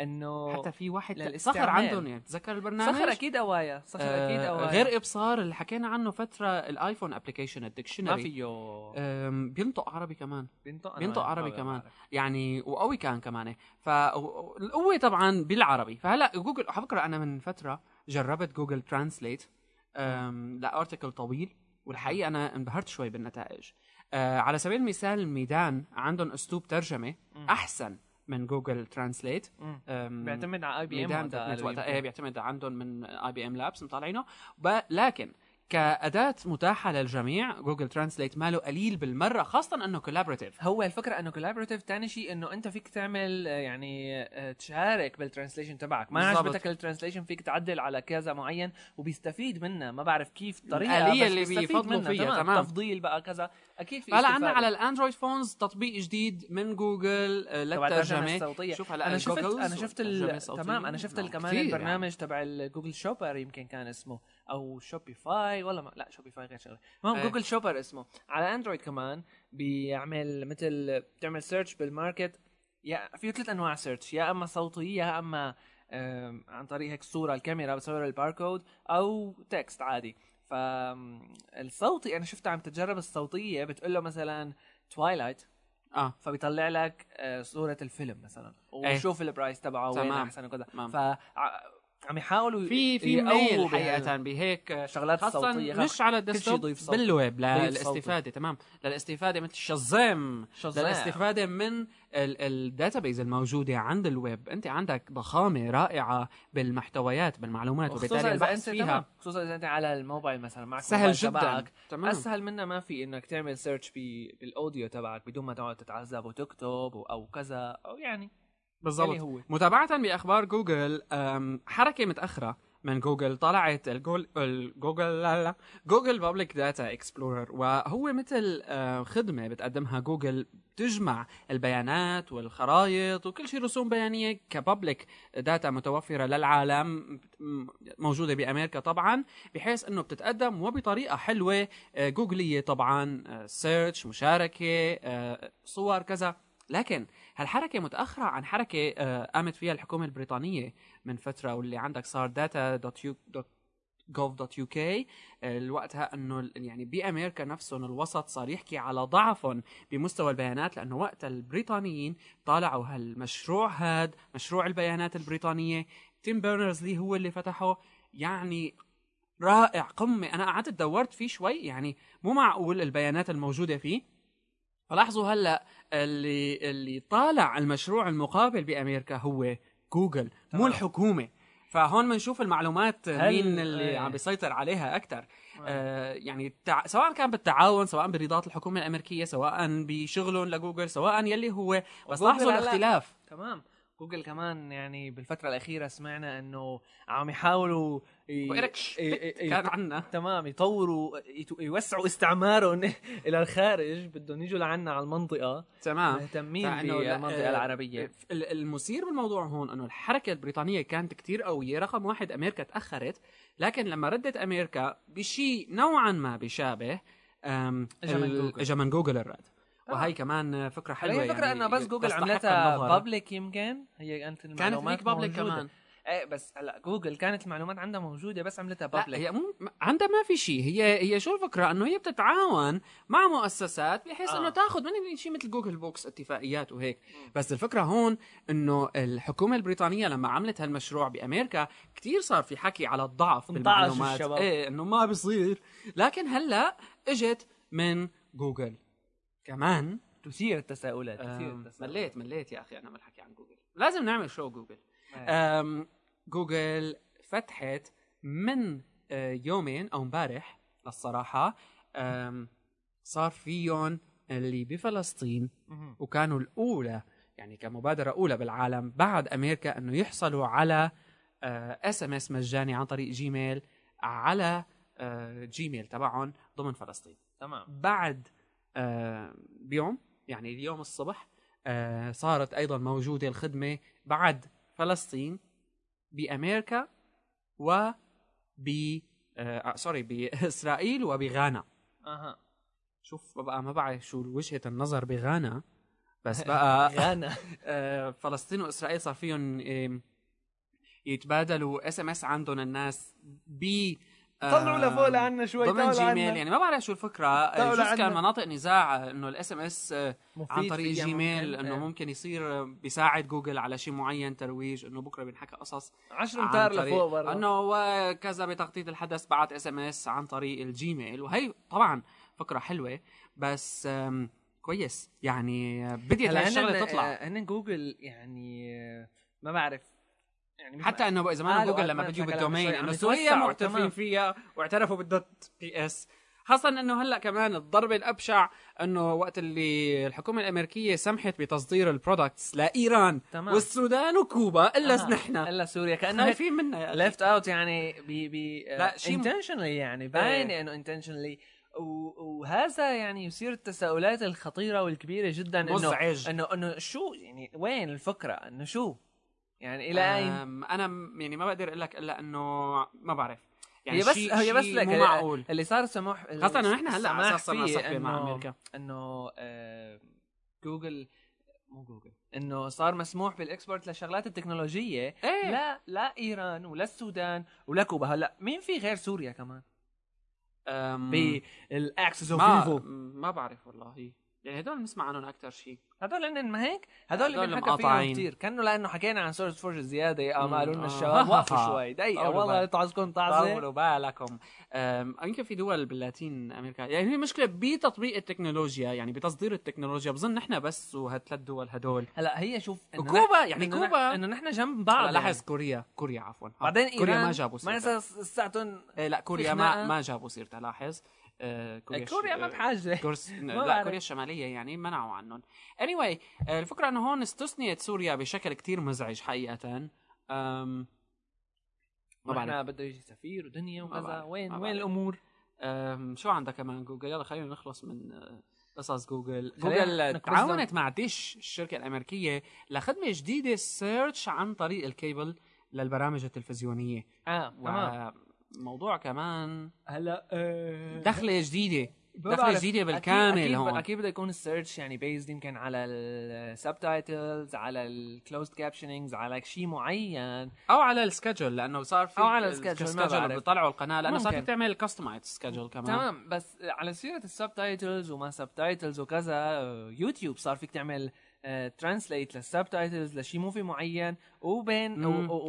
إنه حتى في واحد. صخر عندهم يعني تذكر البرنامج؟ صخر أكيد قوايا صخر أكيد آه قوايا غير إبصار اللي حكينا عنه فترة الآيفون application ال dictionary ما فيه. بينطق عربي كمان. بينطق؟ بينطق عربي ما كمان. بعرف. يعني وقوي كان كمان. فالقوه طبعا بالعربي. فهلأ جوجل على فكره أنا من فترة جربت جوجل Translate ل article طويل والحقيقة أنا انبهرت شوي بالنتائج. آه على سبيل المثال ميدان عندهم أسلوب ترجمة. أحسن من جوجل Translate بيعتمد على IBM وقتها إيه بيعتمد عندهم من IBM لابس مطالعينه لكن كأداة متاحة للجميع جوجل Translate ماله قليل بالمرة خاصة إنه collaborative هو الفكرة إنه collaborative ثاني شيء إنه أنت فيك تعمل آه، يعني آه، تشارك بال translation تبعك ما. عجبتك ال translation فيك تعدل على كذا معين وبيستفيد منها ما بعرف كيف الطريقة الآلية اللي بيفضلوا فيها، تمام. تفضيل بقى كذا أكيد في هلا عندنا. على الأندرويد phones تطبيق جديد من جوجل آه، للترجمه الصوتية. شوف هلا أنا شفت أنا شفت. تمام أنا شفت نعم، كمان البرنامج تبع الجوجل Shopper يمكن كان اسمه أو Shopify ولا ما لا Shopify غير شغلة. المهم إيه. جوجل Shopper اسمه. على اندرويد كمان بيعمل مثل بتعمل search بال Market يا في ثلاث أنواع search يا أما صوتي يا أما عن طريق هيك صورة الكاميرا بتصور الباركود أو text عادي. فالصوتي أنا شفتها عم تجرب الصوتية بتقول له مثلا Twilight آه. فبيطلع لك آه، صورة الفيلم مثلا. إيه. وشوف ال price تبعه وين. أحسن وكذا. ف عم يحاولوا في في ميل حقيقة بهيك شغلات خاصة صوتية. مش على ال desktop. بال web للاستفادة تمام. للاستفادة مثل Shazam. للاستفادة من ال database الموجودة عند الويب. أنت عندك ضخامة رائعة بالمحتويات بالمعلومات وبالتالي إذا البحث انت فيها تمام. خصوصا إذا أنت على الموبايل مثلا معك سهل جدا. تمام. أسهل منها ما في إنك تعمل search بال audio تبعك بدون ما تقعد تتعذب وتكتب أو كذا أو يعني بالضبط. متابعة بأخبار جوجل حركة متأخرة من جوجل طلعت الجول الجوجل لا لا جوجل Public Data Explorer وهو مثل آه، خدمة بتقدمها جوجل بتجمع البيانات والخرائط وكل شيء رسوم بيانية ك public data متوفرة للعالم م- موجودة بأمريكا طبعا بحيث إنه بتتقدم وبطريقة حلوة آه، جوجلية طبعا سيرش آه، صور كذا. لكن هالحركة متأخرة عن حركة آه، قامت فيها الحكومة البريطانية من فترة واللي عندك صار data.gov.uk وقتها إنه يعني بأمريكا نفسهم الوسط صار يحكي على ضعفهم بمستوى البيانات لأنه وقت البريطانيين طالعوا هالمشروع هاد مشروع البيانات البريطانية تيم بيرنرز لي هو اللي فتحه. يعني رائع قمة. أنا قعدت دورت فيه شوي يعني مو معقول البيانات الموجودة فيه. فلاحظوا هلا اللي اللي طالع المشروع المقابل بأمريكا هو جوجل مو تمام. الحكومة. فهون بنشوف المعلومات هل- مين اللي إيه. عم بيسيطر عليها أكثر آه. يعني تع... سواء كان بالتعاون سواء برضاءات الحكومة الأمريكية سواء بشغلهم لجوجل سواء يلي هو. بس لاحظوا الاختلاف. تمام. جوجل كمان يعني بالفترة الأخيرة سمعنا إنه عم يحاولوا ي- ي- كان عنا. تمام يطوروا يوسعوا استعمارهم إلى الخارج بدهم يجوا لعنا على المنطقة. تمام. مهتمين بالمنطقة آه، العربية. ال- المثير بالموضوع هون إنه الحركة البريطانية كانت كتير قوية. رقم واحد أمريكا تأخرت لكن لما ردت أمريكا بشيء نوعا ما بيشابه إجا من جوجل. إجا من جوجل الرد. وهي كمان فكرة حلوة هي الفكرة يعني انه بس جوجل عملتها. public يمكن. هي كانت كانت المعلومات هيك public موجودة. كمان. إيه بس هلا جوجل كانت المعلومات عندها موجودة بس عملتها public هي مو عندها ما في شيء. هي هي شو الفكرة؟ إنه هي بتتعاون مع مؤسسات بحيث آه. انه تاخذ من شيء مثل Google Books اتفاقيات وهيك. بس الفكرة هون إنه الحكومة البريطانية لما عملت هالمشروع بأمريكا كتير صار في حكي على الضعف بالمعلومات. الشباب. إيه إنه ما بصير. لكن هلأ إجت من جوجل كمان تثير التساؤلات تثير التساؤلات. مليت مليت يا أخي أنا من الحكي عن جوجل. لازم نعمل شو جوجل. إيه. أم، جوجل فتحت من آه، يومين أو امبارح للصراحة صار فيهم اللي بفلسطين. وكانوا الأولى يعني كمبادرة أولى بالعالم بعد أمريكا إنه يحصلوا على SMS مجاني عن طريق جيميل على آه، جيميل تبعهم ضمن فلسطين. تمام. بعد آه، بيوم يعني اليوم الصبح آه، صارت أيضا موجودة الخدمة بعد فلسطين بأمريكا و ب آه sorry بإسرائيل وبغانا أها. شوف بقى ما بعرف شو وجهة النظر بغانا بس بقى غانا آه، فلسطين وإسرائيل صار فيهم يتبادلوا SMS عندهم الناس ب آه، طلعوا لفوق لعنا شوي ضمن جيميل. يعني ما بعرف شو الفكرة جزء كان. مناطق نزاع إنه ال SMS عن طريق جيميل. إنه إيه. ممكن يصير بيساعد جوجل على شيء معين ترويج إنه بكرة بينحكى قصص 10 عن أمتار لفوق برا إنه وكذا بتغطية الحدث بعت SMS عن طريق الجيميل وهي طبعا فكرة حلوة بس كويس يعني بديت هالشغله تطلع آه، هن جوجل يعني آه، ما بعرف يعني حتى إنه إذا ما جوجل لما بيجوا بال domain عم إنه سوريا معترفين. فيها واعترفوا بال dot PS خاصة إنه هلأ كمان الضربة الأبشع إنه وقت اللي الحكومة الأمريكية سمحت بتصدير ال products لإيران تمام. والسودان وكوبا إلا آه. نحن إلا سوريا كأنه خايفين منا. left out يعني ب ب لا، شي م- intentionally يعني باين إيه. إنه intentionally وهذا يعني يصير التساؤلات الخطيرة والكبيرة جدا إنه مزعج. انه إنه شو يعني وين الفكرة إنه شو يعني إلى أين؟ أنا يعني ما بقدر أقول لك إلا إنه ما بعرف. يعني هي بس شيء هي بس لك مو معقول. اللي صار سموح خاصة إنه نحن هلأ السماح أساس صرنا مع أمريكا. إنه آه، جوجل مو جوجل إنه صار مسموح بال export للشغلات التكنولوجية إيه. لا لا إيران ولا السودان ولا كوبا. هلأ مين في غير سوريا كمان؟ بالاكسس اوف ما ايفو ما بعرف والله. يعني هدول بنسمع عنهم أكثر شيء هدول هن ما هيك؟ هدول اللي بنحكى فيهم. كثير كانوا لأنه حكينا عن SourceForge زيادة قام مم. قالوا لنا آه. الشباب. وقفوا شوي. دقيقة والله. تعزكم تعزة. طولوا بالكم. يمكن في دول باللاتين أمريكا. يعني هي مشكلة بتطبيق التكنولوجيا يعني بتصدير التكنولوجيا. بظن نحن بس وهالثلاث دول هدول. هلا هي شوف إنه وكوبا نح- يعني نح- كوبا. إنه نحن جنب بعض لا يعني. لاحظ كوريا. كوريا عفوا. آه، بعدين كوريا ما جابوا ما سيرتها لساتهم إيه لا كوريا. ما ما جابوا سيرتها لاحظ. آه، كوريا كوريا ما الش- بحاجة. كورس لا. كوريا الشمالية يعني منعوا عنهم. Anyway آه، الفكرة انه هون استثنيت سوريا بشكل كتير مزعج حقيقة. أم ما بعرف. بده يجي سفير ودنيا وكذا. وين وين. الأمور؟ أم شو عندك كمان جوجل؟ يلا خلينا نخلص من آه، قصص جوجل. جوجل تعاونت مع Dish الشركة الأمريكية لخدمة جديدة search عن طريق الكيبل للبرامج التلفزيونية. آه تمام. وموضوع كمان هلا آه، ما دخلة بعرف. جديدة أكيد- بالكامل هون أكيد بده يكون ال search يعني بيزد يمكن على ال subtitles على ال closed captionings على شيء معين أو على ال schedule لأنه صار في أو على ال schedule، ما بعرف. بيطلعوا القناة لأنه صار. فيك تعمل customize schedule كمان تمام بس على سيرة ال subtitles وما subtitles وكذا آه، يوتيوب صار فيك تعمل translate لل subtitles لشيء movie معين وبين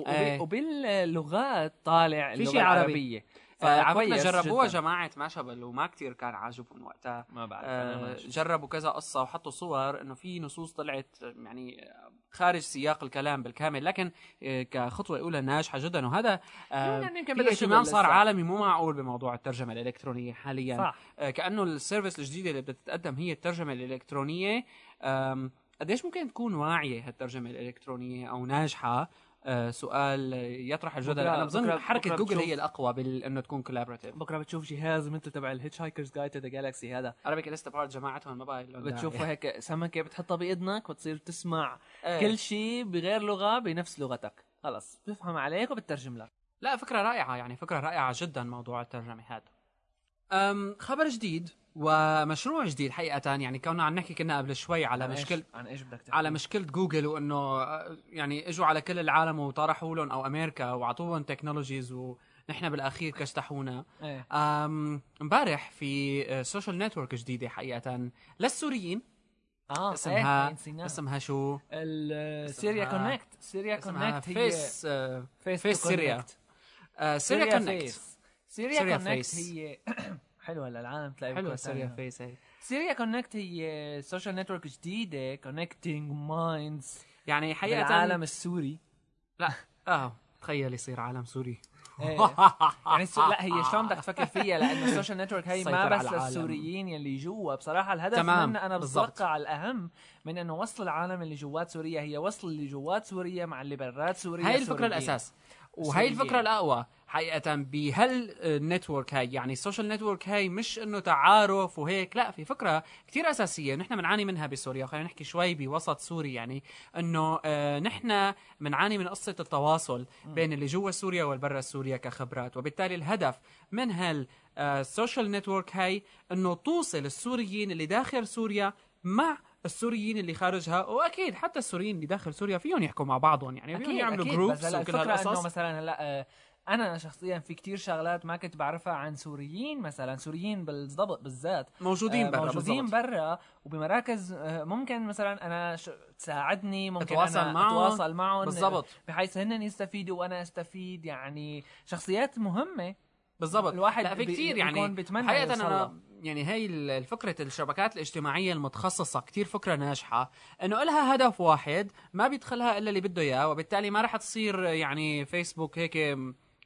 إيه. وباللغات طالع في اللغة عربي. العربية آه، فكره فكويس جربوها. جماعة مشبل وما كتير كان عاجبهم وقتها ما بعرف آه، جربوا كذا قصة وحطوا صور إنه في نصوص طلعت آه، يعني آه، خارج سياق الكلام بالكامل لكن آه، كخطوة أولى ناجحة جدا وهذا آه، يمكن- في اهتمام شغل صار. عالمي مو معقول بموضوع الترجمة الإلكترونية حاليا صح آه، كأنه ال service الجديده اللي بدها تتقدم هي الترجمة الإلكترونية قديش ممكن تكون واعية هالترجمة الإلكترونية أو ناجحة؟ آه، سؤال يطرح الجدل. أنا بظن حركة بكرة جوجل هي الأقوى بانه تكون collaborative بكرة بتشوف جهاز مثل تبع ال Hitchhiker's Guide to the Galaxy هذا عربي لسه part جماعتهم ما بقى. بتشوفه هيك سمكة بتحطها باذنك وتصير تسمع إيه. كل شيء بغير لغة بنفس لغتك. خلص بتفهم عليك وبترجم لك. لا فكرة رائعة يعني فكرة رائعة جدا موضوع الترجمة هذا. أم خبر جديد. ومشروع جديد حقيقة يعني كنا عم نحكي كنا قبل شوي على مشكلة عن إيش بدك تحكي؟ على مشكلة جوجل وإنه يعني إجوا على كل العالم وطرحوا لهم أو أمريكا وأعطوهم technologies ونحن بالأخير كشتحونا. إيه. أم، امبارح في social network جديدة حقيقة للسوريين. آه اسمها إيه،. اسمها شو؟ اسمها- كونكت سيريا كونكت هي face آه، face face Syria آه، Syria Connect Syria Syria Connect. هي حلوة للعالم تلاقي بكرة Syria. face هي Syria Connect هي social network جديدة connecting minds يعني حقيقة بالعالم السوري لا آه تخيل يصير عالم سوري إيه. يعني السو... لا هي شلون بدك تفكر فيها لأنه ال social network هي ما بس العالم. للسوريين يلي جوا بصراحة الهدف تمام، منها أنا. بتوقع الأهم من إنه وصل العالم اللي جوات سوريا هي وصل اللي جوات سوريا مع اللي برات سوريا هاي الفكرة سوريين. وهي سوريين. الفكرة الأقوى حقيقة بهال network هاي يعني ال social network هاي مش إنه تعارف وهيك لا في فكرة كتير أساسية نحن بنعاني منها بسوريا. خلينا نحكي شوي بوسط سوري يعني إنه آه نحن بنعاني من قصة التواصل بين اللي جوا سوريا والبرا سوريا كخبرات. وبالتالي الهدف من هال ال social network هاي إنه توصل السوريين اللي داخل سوريا مع السوريين اللي خارجها وأكيد حتى السوريين اللي داخل سوريا فيهم يحكوا مع بعضهم يعني فيهم يعملوا جروبس وكل الفكرة إنه هالقصص مثلا هلا آه، أنا شخصيا في كتير شغلات ما كنت بعرفها عن سوريين مثلا سوريين بالضبط بالذات موجودين آه، برا موجودين. برا وبمراكز آه، ممكن مثلا أنا ش... تساعدني ممكن أتواصل أنا معهم. أتواصل معهم بالضبط بحيث هن يستفيدوا وأنا أستفيد يعني شخصيات مهمة بالضبط. الواحد لا في كثير يعني. بيتمنى يوصل أنا. يعني هي فكرة الشبكات الاجتماعية المتخصصة كتير فكرة ناجحة. إنه لها هدف واحد ما بيدخلها إلا اللي بده إياه وبالتالي ما رح تصير يعني فيسبوك هيك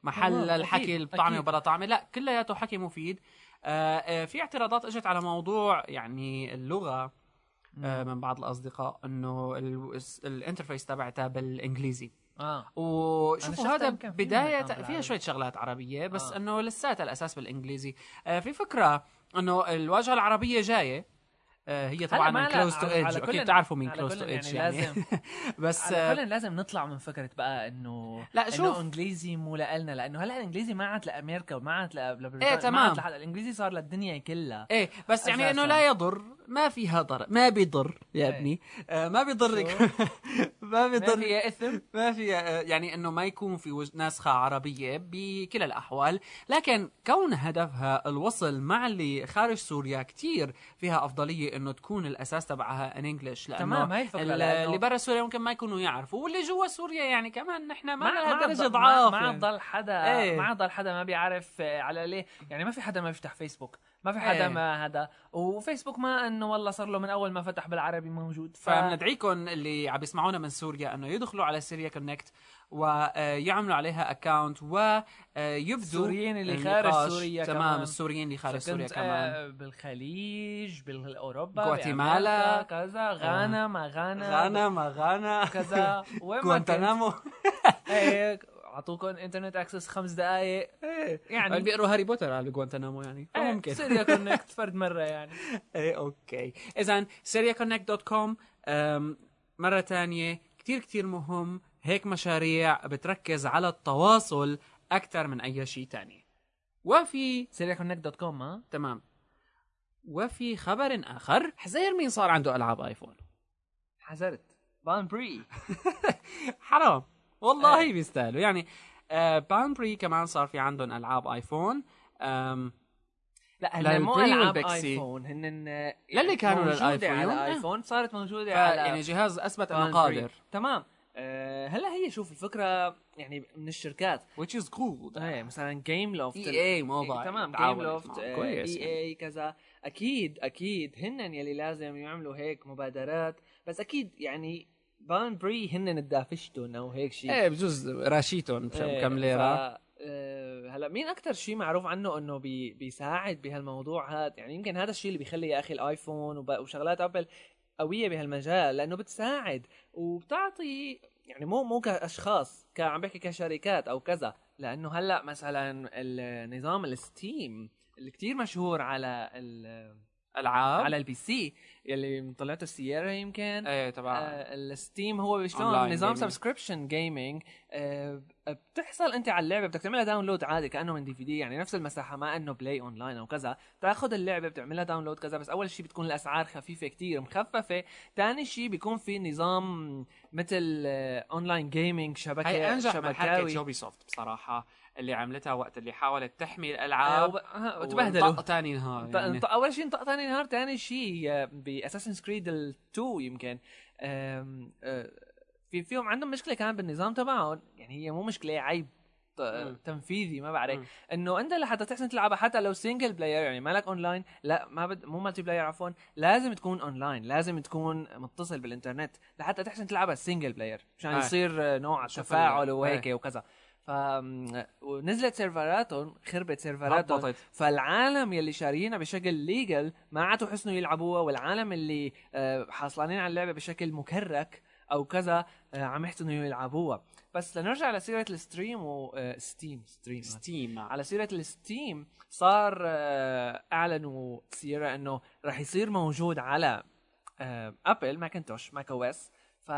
محل الحكي بطعمه. وبلا طعمه لا كلياته حكي مفيد. آه آه في اعتراضات إجت على موضوع يعني اللغة آه من بعض الأصدقاء إنه ال- الانترفيس تبعتها بالإنجليزي. آه وشوفوا هذا يمكن فيها. شوية شغلات عربية بس آه. إنه لساتها الأساس بالإنجليزي آه في فكرة إنه الواجهة العربية جاية آه هي طبعا من Close to Edge أكيد بتعرفوا مين Close كل to Edge يعني لازم- بس على آه كل لازم نطلع من فكرة بقى انه لا، إنه شوف. إنجليزي مو لنا لأنه هلا الإنجليزي ما عاد لأمريكا وما عاد لبريطانيا إيه، ما تمام. عاد لحد- الإنجليزي صار للدنيا كلها إيه بس يعني. إنه لا يضر ما فيها ضرر ما بيضر يا إيه. ابني آه ما بيضرك؟ ما ما بيضر فيها إثم ما في يعني إنه ما يكون في نسخة عربية بكلا الأحوال لكن كون هدفها الوصل مع اللي خارج سوريا كتير فيها أفضلية إنه تكون الأساس تبعها ان انجلش لأنه تمام، هاي الفكرة، ال- لأنه- اللي برا سوريا ممكن ما يكونوا يعرفوا واللي جوا سوريا يعني كمان نحن ما ما لها ما درجه عاد- ضعاف ما يعني. ضل حدا إيه. ما ضل حدا ما بيعرف آه، على ليه يعني ما في حدا ما بيفتح فيسبوك ما في حدا إيه. ما هذا وفيسبوك ما إنه والله صار له من أول ما فتح بالعربي موجود. ف... فبندعيكم اللي عم يسمعونا من سوريا إنه يدخلوا على Syria Connect ويعملوا عليها account ويبدوا السوريين اللي خارج سوريا تمام كمان. السوريين اللي خارج سوريا كنت كمان. آه، بالخليج بالأوروبا غواتيمالا. كذا غانا ما غانا. غانا ما غانا. كذا. وين ما كنت. اعطوكم إنترنت access خمس دقائق يعني يعني بيقروا هاري بوتر على غوانتنامو يعني؟ فممكن. Syria Connect فرد مرة يعني. إيه okay. اذا syriaconnect.com أم، مرة تانية كتير كتير مهم. هيك مشاريع بتركز على التواصل أكثر من أي شيء تاني. وفي Syria Connect dot com ها؟ تمام. وفي خبر آخر. حزير مين صار عنده ألعاب آيفون؟ حذرت بان بري. حرام. والله إيه. بيستاهلوا. يعني آه بانبري كمان صار في عندهم ألعاب آيفون. أم لا هن مو ألعاب. آيفون. هن للي كانوا موجودة للآيفون. على آه. آيفون صارت موجودة يعني على جهاز أثبت بان أنه بري. قادر تمام. آه هلا هي شوف الفكرة يعني من الشركات. Which is cool إيه مثلا جيم لوفت EA موبايل تمام جيم لوفت اي اي كذا. أكيد أكيد هن يلي لازم يعملوا هيك مبادرات. بس أكيد يعني بان بري هن الدافشتون أو هيك شيء إيه بجوز راشيتون إيه، كم ليره ف- آه، هلا مين أكثر شيء معروف عنه إنه بي بيساعد بهالموضوع هذا يعني يمكن هذا الشيء اللي بيخلي يا أخي الآيفون وب- وشغلات أبل قوية بهالمجال لأنه بتساعد وبتعطي يعني مو مو كأشخاص ك- عم بحكي كشركات أو كذا لأنه هلأ مثلا النظام ال Steam اللي كتير مشهور على ال- ألعاب. على ال PC. يلي طلعته السيارة يمكن. إيه تبع. آه، ال Steam هو Online نظام. subscription gaming بتحصل أنت على اللعبة بدك تعملها download عادي كأنه من DVD يعني نفس المساحة ما إنه play online أو كذا. بتاخذ اللعبة بتعملها download كذا بس أول شيء بتكون الأسعار خفيفة كتير مخففة. ثاني شيء بيكون في نظام مثل online gaming شبكه هي أنجح من حركه شبكاوي. Ubisoft بصراحة. اللي عملتها وقت اللي حاولت تحمي آه، الألعاب ها، وتبهدلوا تاني نهار يعني. أول شيء انطق ثاني نهار ثاني شيء ب Assassin's Creed ال 2 يمكن آه، في فيهم عندهم مشكلة كان بالنظام تبعهم يعني هي مو مشكلة عيب. تنفيذي ما بعرف. إنه أنت لحتى تحسن تلعبها حتى لو single player يعني مالك اونلاين لا ما بد مو multiplayer عفوا لازم تكون اونلاين لازم تكون متصل بالإنترنت لحتى تحسن تلعبها single player مشان. يصير نوع تفاعل وهيك آه. وكذا ونزلت سيرفراتهم خربت سيرفراتهم. فالعالم يلي شاريينها بشكل legal ما عادوا حسنوا يلعبوها والعالم اللي آه، حاصلانين على اللعبة بشكل مكرك أو كذا آه، عم يحسنوا يلعبوها. بس لنرجع لسيره ال stream و Steam stream Steam على سيرة ال Steam صار آه، أعلنوا سيرا إنه راح يصير موجود على Apple Macintosh Mac OS ف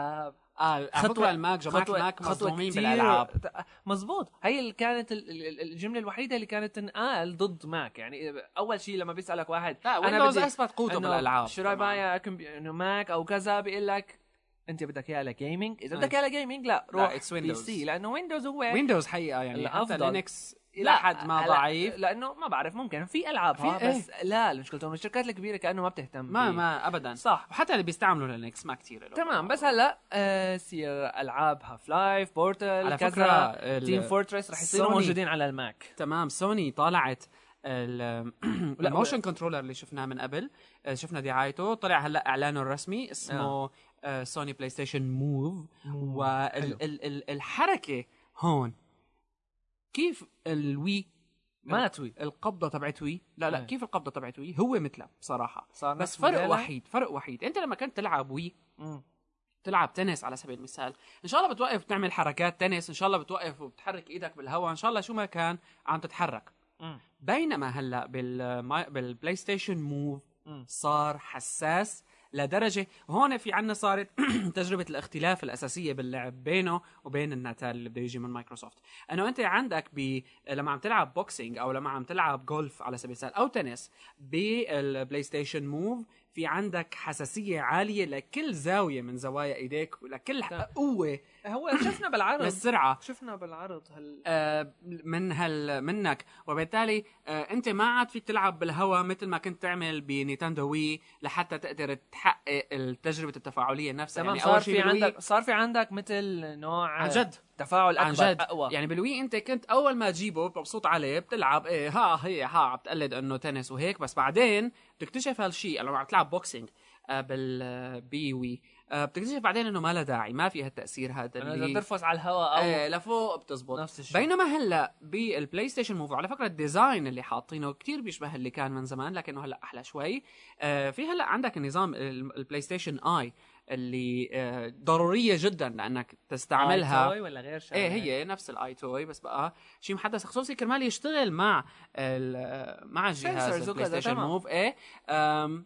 آه فكره ال Mac جماعة ال Mac مصدومين كتير- بالألعاب مزبوط هي اللي كانت ال- ال- الجملة الوحيدة اللي كانت تنقال ضد Mac يعني أول شيء لما بيسألك واحد لا Windows بدي- أثبت قوته بالألعاب شو رأيك. معي إنه Mac أو كذا بيقول لك أنت بدك اياها ل gaming إذا. بدك اياها ل gaming لا لا، روح it's PC لأنه Windows هو Windows حقيقة يعني حتى الأفضل. Linux إلى حد ما ضعيف. لأنه ما بعرف ممكن في ألعاب في- إيه. بس لا المشكلة إنه الشركات الكبيرة كأنه ما بتهتم ما فيه. ما ابدا. صح. وحتى اللي بيستعملوا Linux ما كثير تمام بس هلأ آه سير ألعاب Half-Life Portal على كذا فكرة ال- Team Fortress رح يصيروا موجودين على ال Mac. تمام سوني لا، ال motion controller اللي شفناه من قبل آه، شفنا دعايته طلع هلأ إعلانه الرسمي اسمه آه، سوني بلاي ستيشن موف. والحركه هون كيف الوي ريموت وي القبضة تبعت وي لا لا إيه. كيف القبضة تبعت وي هو مثله بصراحة بس فرق موديلها؟ وحيد فرق وحيد أنت لما كنت تلعب وي مم. تلعب تنس على سبيل المثال إن شاء الله بتوقف تعمل حركات تنس إن شاء الله بتوقف وبتحرك إيدك بالهواء إن شاء الله شو ما كان عم تتحرك مم. بينما هلأ. بالبلاي ستيشن موف. صار حساس لدرجة هون في عنا صارت تجربة الاختلاف الأساسية باللعب بينه وبين الناتال اللي بده يجي من مايكروسوفت. أنه أنت عندك ب... لما عم تلعب boxing أو لما عم تلعب جولف على سبيل المثال أو تنس بالبلاي ستيشن موف في عندك حساسية عالية لكل زاوية من زوايا إيديك ولكل قوة هو شفنا بالعرض. للسرعة. شفنا بالعرض هال آه، من هال منك. وبالتالي آه، أنت ما عاد فيك تلعب بالهواء مثل ما كنت تعمل بنينتندو وي لحتى تقدر تحقق التجربة التفاعلية نفسها. تمام. يعني صار في عندك صار في عندك مثل نوع عن جد. تفاعل عن أكبر جد. أقوى. يعني بالوي أنت كنت أول ما تجيبه مبسوط عليه بتلعب إيه ها هي ها عم تقلد إنه تنس وهيك. بس بعدين بتكتشف هالشيء لما عم تلعب boxing آه، بال بي وي آه، بتكتشف بعدين إنه ما له داعي ما في هالتأثير هذا يعني اللي إذا ترفس على الهواء أو إيه لفوق بتزبط. نفس الشيء. بينما هلأ بالبلاي ستيشن موف على فكرة ال design اللي حاطينه كتير بيشبه اللي كان من زمان لكنه هلأ أحلى شوي. آه في هلأ عندك النظام ال- البلاي ستيشن eye اللي آه ضرورية جدا لأنك تستعملها. توي ولا غير شيء إيه هي نفس ال eye toy بس بقى شيء محدث خصوصي كرمال يشتغل مع ال- مع الجهاز البلاي ستيشن. موف إيه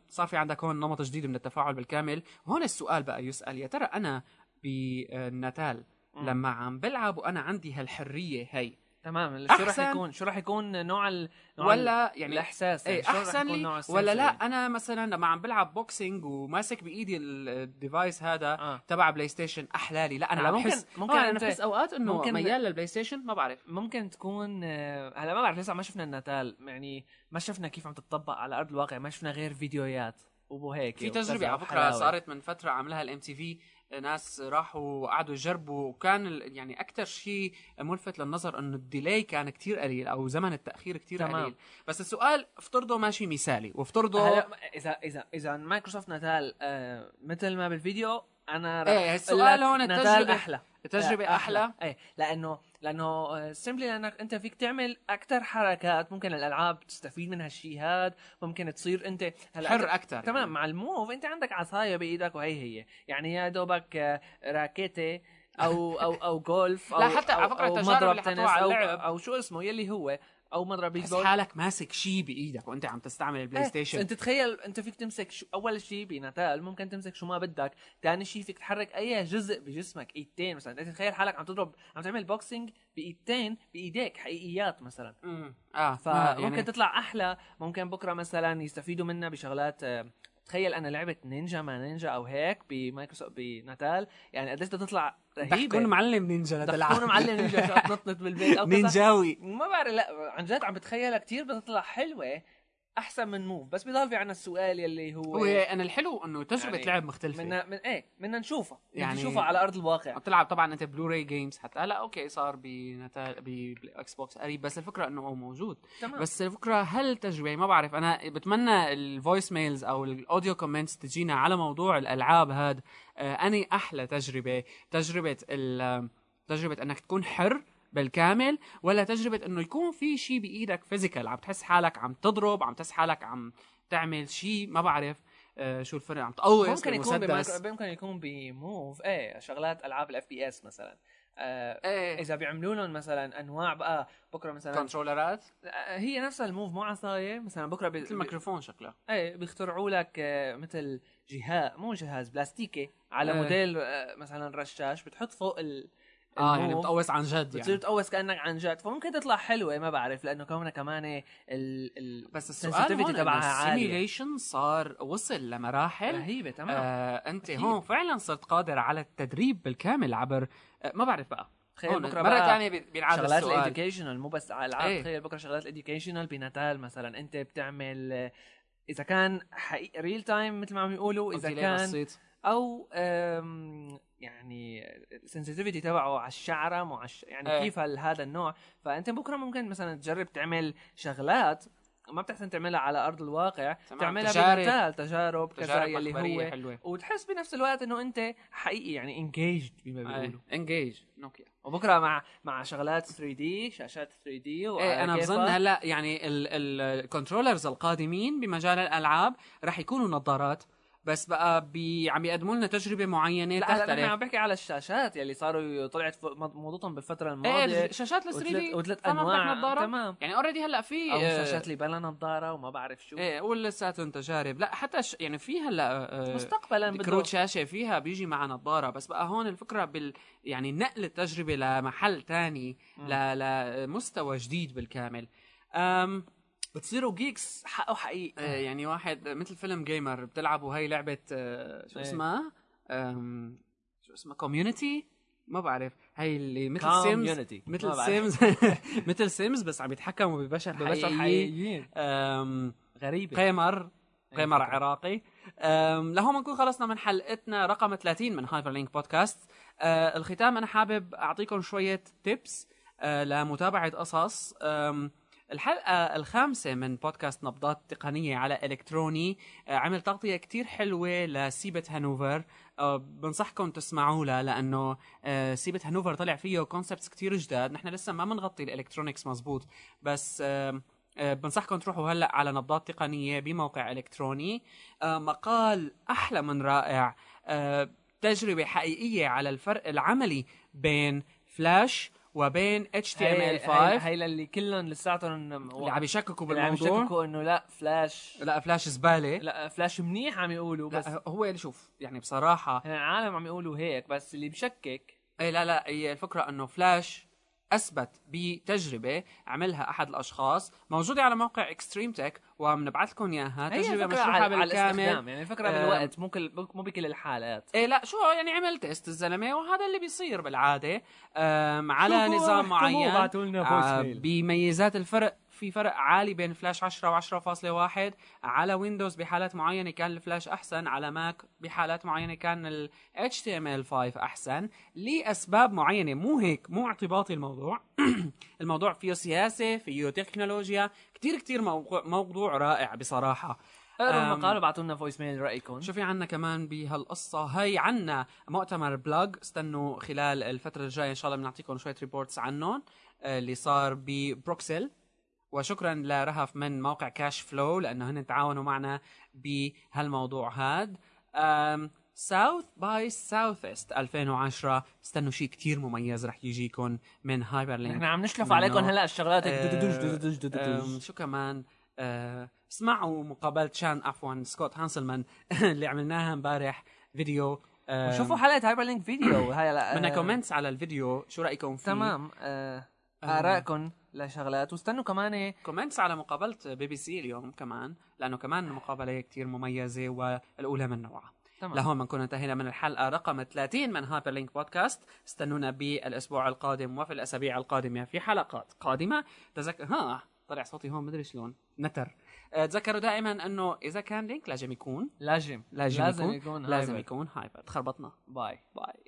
صار في عندك هون نمط جديد من التفاعل بالكامل. وهون السؤال بقى يسأل يا ترى أنا بالناتال لما عم بلعب وأنا عندي هالحرية هي تمام شو أحسن. يكون شو رح يكون نوع ال... نوع ولا. يعني الإحساس إيه يعني رح أحسن لي ولا لا؟ أنا مثلا لما عم بلعب boxing وماسك بإيدي ال- ال device هذا آه. تبع بلاي ستيشن أحلى لي لا أنا عم ممكن- بحس ممكن آه، أنا بحس أوقات إنه ممكن- ميال للبلاي ستيشن ما بعرف ممكن تكون آه، هلا ما بعرف لسه ما شفنا الناتال يعني ما شفنا كيف عم تطبق على أرض الواقع ما شفنا غير فيديوهات وهيك في تجربة على فكرة صارت من فترة عملها الام تي في ناس راحوا وقعدوا يجربوا وكان يعني أكثر شيء ملفت للنظر إنه ال delay كان كتير قليل أو زمن التأخير كتير تمام. قليل. بس السؤال افترضوا ماشي مثالي وافترضوا هلا إذا إذا إذا مايكروسوفت ناتال آه مثل ما بالفيديو أنا رح إيه السؤال هون ناتال التجربة- أحلى. التجربة أحلى. إيه لأنه لأنه simply لأنك أنت فيك تعمل أكثر حركات. ممكن الألعاب تستفيد من هالشيء هذا ممكن تصير أنت هلأ حر أكثر تمام مع الموف أنت عندك عصاية بإيدك وهي هي. يعني يا دوبك آه، racket ي أو أو أو جولف أو لا، حتى على أو- أو التجارب اللي حطوها على اللعب. أو شو اسمه يلي هو. أو مضرب تحس بيسبول حالك ماسك شيء بإيدك وأنت عم تستعمل البلاي إيه، ستيشن أنت تخيل أنت فيك تمسك شو أول شيء بناتال ممكن تمسك شو ما بدك. ثاني شيء فيك تحرك أي جزء بجسمك إيدتين مثلا. أنت تخيل حالك عم تضرب عم تعمل boxing بإيدتين بإيديك حقيقيات مثلا. مم. آه فممكن يعني تطلع أحلى. ممكن بكرة مثلا يستفيدوا منها بشغلات آه، تخيل أنا لعبت نينجا ما نينجا أو هيك بمايكروسوفت بناتال يعني قديش بدها تطلع رهيبة. تكون معلم نينجا لتلعب تكون معلم نينجا تنطط بالبيت أو. نينجاوي. ما بعرف لا عن جد عم بتخيلها كتير بتطلع حلوة. أحسن من موف بس بضل في عنا السؤال يلي هو هو أنا الحلو إنه تجربة يعني لعب مختلفة. بدنا من إيه بدنا نشوفها يعني- يعني نشوفها على أرض الواقع. عم تلعب طبعا أنت بلوراي games حتى. هلأ أوكي صار بناتال باكس بوكس قريب بس الفكرة إنه هو موجود. تمام. بس الفكرة هل التجربه ما بعرف أنا بتمنى ال voice mails أو ال audio comments تجينا على موضوع الألعاب هاد. آه أني أحلى تجربه تجربة ال- تجربة إنك تكون حر بالكامل ولا تجربة إنه يكون في شيء بإيدك physical عم تحس حالك عم تضرب عم تحس حالك عم تعمل شيء ما بعرف آه شو الفرق عم تقوس ممكن يكون. بمايكرو ممكن يكون بموف إيه شغلات ألعاب ال FPS مثلا. آه إيه. إذا بيعملوا لهم مثلا أنواع بقى بكرة مثلا controller ات؟ آه، هي نفسها الموف مو عصاية مثلا بكرة بي... مثل الميكروفون شكله إيه بيخترعوا لك آه، مثل جهاز مو جهاز بلاستيكي على إيه. موديل آه، مثلا رشاش بتحط فوق ال آه يعني. بتقوس عن جد بتصير يعني تقوس كأنك عن جد فممكن تطلع حلوة ما بعرف لأنه كونها كمان ال ال بس السؤال هون تبعها. ال simulation صار وصل لمراحل رهيبة تمام آه أنت أكيد. هون فعلا صرت قادر على التدريب بالكامل عبر آه ما بعرف بقى تخيل بكرة ثانية بي- بينعاد شغلات ال educational مو بس على الالعاب إيه. تخيل بكرة شغلات ال educational بناتال مثلا أنت بتعمل إذا كان حقيقي real time مثل ما عم يقولوا إذا ليه كان بسيط؟ أو يعني ال sensitivity تبعه على الشعرة وعلى الش... يعني إيه. كيف هذا النوع فأنت بكرة ممكن مثلا تجرب تعمل شغلات ما بتحسن تعملها على أرض الواقع تمام. تعملها تجارب. بناتال تجارب كذا مخبرية هو حلوة وتحس بنفس الوقت إنه أنت حقيقي يعني engaged بما بيقولوا engage نوكيا وبكرة مع مع شغلات 3D شاشات 3D إيه أنا بظن هلا يعني ال controllers القادمين بمجال الألعاب رح يكونوا نظارات بس بقى بي عم يقدموا لنا تجربة معينة لا هلا نحن تختلف عم بحكي على الشاشات يلي صاروا طلعت موضوعهم بالفترة إيه الماضية. شاشات ال 3D وثلاث أنواع؟ تمام. يعني already هلأ في أو آه، شاشات اللي بلا نظارة وما بعرف شو. إيه ولساتهم تجارب لأ حتى ش... يعني في هلأ آه، مستقبلا كروت شاشة فيها بيجي مع نظارة. بس بقى هون الفكرة بال يعني نقل التجربة لمحل تاني ل... لمستوى جديد بالكامل. أم... بتصيروا geeks حق حقيقي. آه، يعني واحد مثل فيلم Gamer بتلعبوا هاي لعبة آه، شو إيه. اسمها. شو اسمها؟ community ما بعرف. هاي اللي مثل Sims مثل. Sims مثل Sims بس عم يتحكموا ببشر ببشر حقيقيين. غريبة. قمر. أي قمر فكرة. عراقي. لهون بنكون خلصنا من حلقتنا رقم 30 من Hyperlink بودكاست أه الختام أنا حابب أعطيكم شوية tips أه لمتابعة قصص. أم، الحلقة الخامسة من بودكاست نبضات تقنية على إلكتروني أه، عمل تغطية كتير حلوة ل CeBIT هانوفر. أه، بنصحكم تسمعوا لها لأنه أه، CeBIT هانوفر طلع فيه concepts كتير جداد. نحن لسه ما بنغطي ال electronics مزبوط بس بنصحكم تروحوا هلأ على نبضات تقنية بموقع إلكتروني. مقال أحلى من رائع تجربة حقيقية على الفرق العملي بين فلاش وبين HTML5 هي هي, هي للي كلهم لساتهم اللي عم يشككوا اللي عم بالموضوع. يشككوا إنه لا فلاش لا فلاش زباله لا فلاش منيح عم يقولوا بس لا هو شوف يعني بصراحة يعني العالم عم يقولوا هيك بس اللي بشكك اي لا لا هي الفكرة إنه فلاش أثبت بتجربة عملها أحد الأشخاص موجودة على موقع ExtremeTech وبنبعث لكم إياها. تجربة مشروحه بالكامل. يعني الفكرة آم، بالوقت مو كل مو بكل الحالات. إيه لا شو يعني عمل test الزلمة وهذا اللي بيصير بالعادة آم، على نظام معين آه،. بميزات الفرق. في فرق عالي بين فلاش 10 و10.1 على Windows بحالات معينة كان الفلاش أحسن على Mac بحالات معينة كان ال HTML5 أحسن. لأسباب معينة مو هيك مو اعتباطي الموضوع. الموضوع فيه سياسة فيه تكنولوجيا كتير كتير موضوع, موضوع رائع بصراحة. اقروا المقال وابعتوا لنا voice mail رأيكم؟ شو في عنا كمان بهالقصة. هي عنا مؤتمر بلوج استنوا خلال الفترة الجاية إن شاء الله بنعطيكم شوية reports عنهم آه، اللي صار ببروكسل. وشكرا لرهف من موقع Cashflow لأنه هن تعاونوا معنا بهالموضوع هاد. South by Southwest 2010 استنوا شيء كتير مميز رح يجيكم من Hyperlink نحن عم نشلف. عليكم هلا الشغلات. شو كمان؟ آه، اسمعوا مقابلة شان عفوا سكوت هانسلمان اللي عملناها امبارح فيديو. وشوفوا حلقة Hyperlink فيديو هاي لا بدنا comments على الفيديو. شو رأيكم فيه؟ تمام. آه. ارائكم لشغلات. واستنوا كمان comments على مقابلة بي بي سي اليوم كمان لأنه كمان مقابلة كتير مميزة والأولى من نوعها. تمام. لهون بنكون انتهينا من الحلقة. رقم 30 من Hyperlink بودكاست. استنونا بالأسبوع القادم وفي الأسابيع القادمة في حلقات قادمة. تذكر ها طلع صوتي هون مدري شلون. نتر. آه، تذكروا دائما أنه إذا كان link لازم يكون. لازم. لازم, لازم يكون, يكون لازم. يكون hyper. تخربطنا. bye. bye.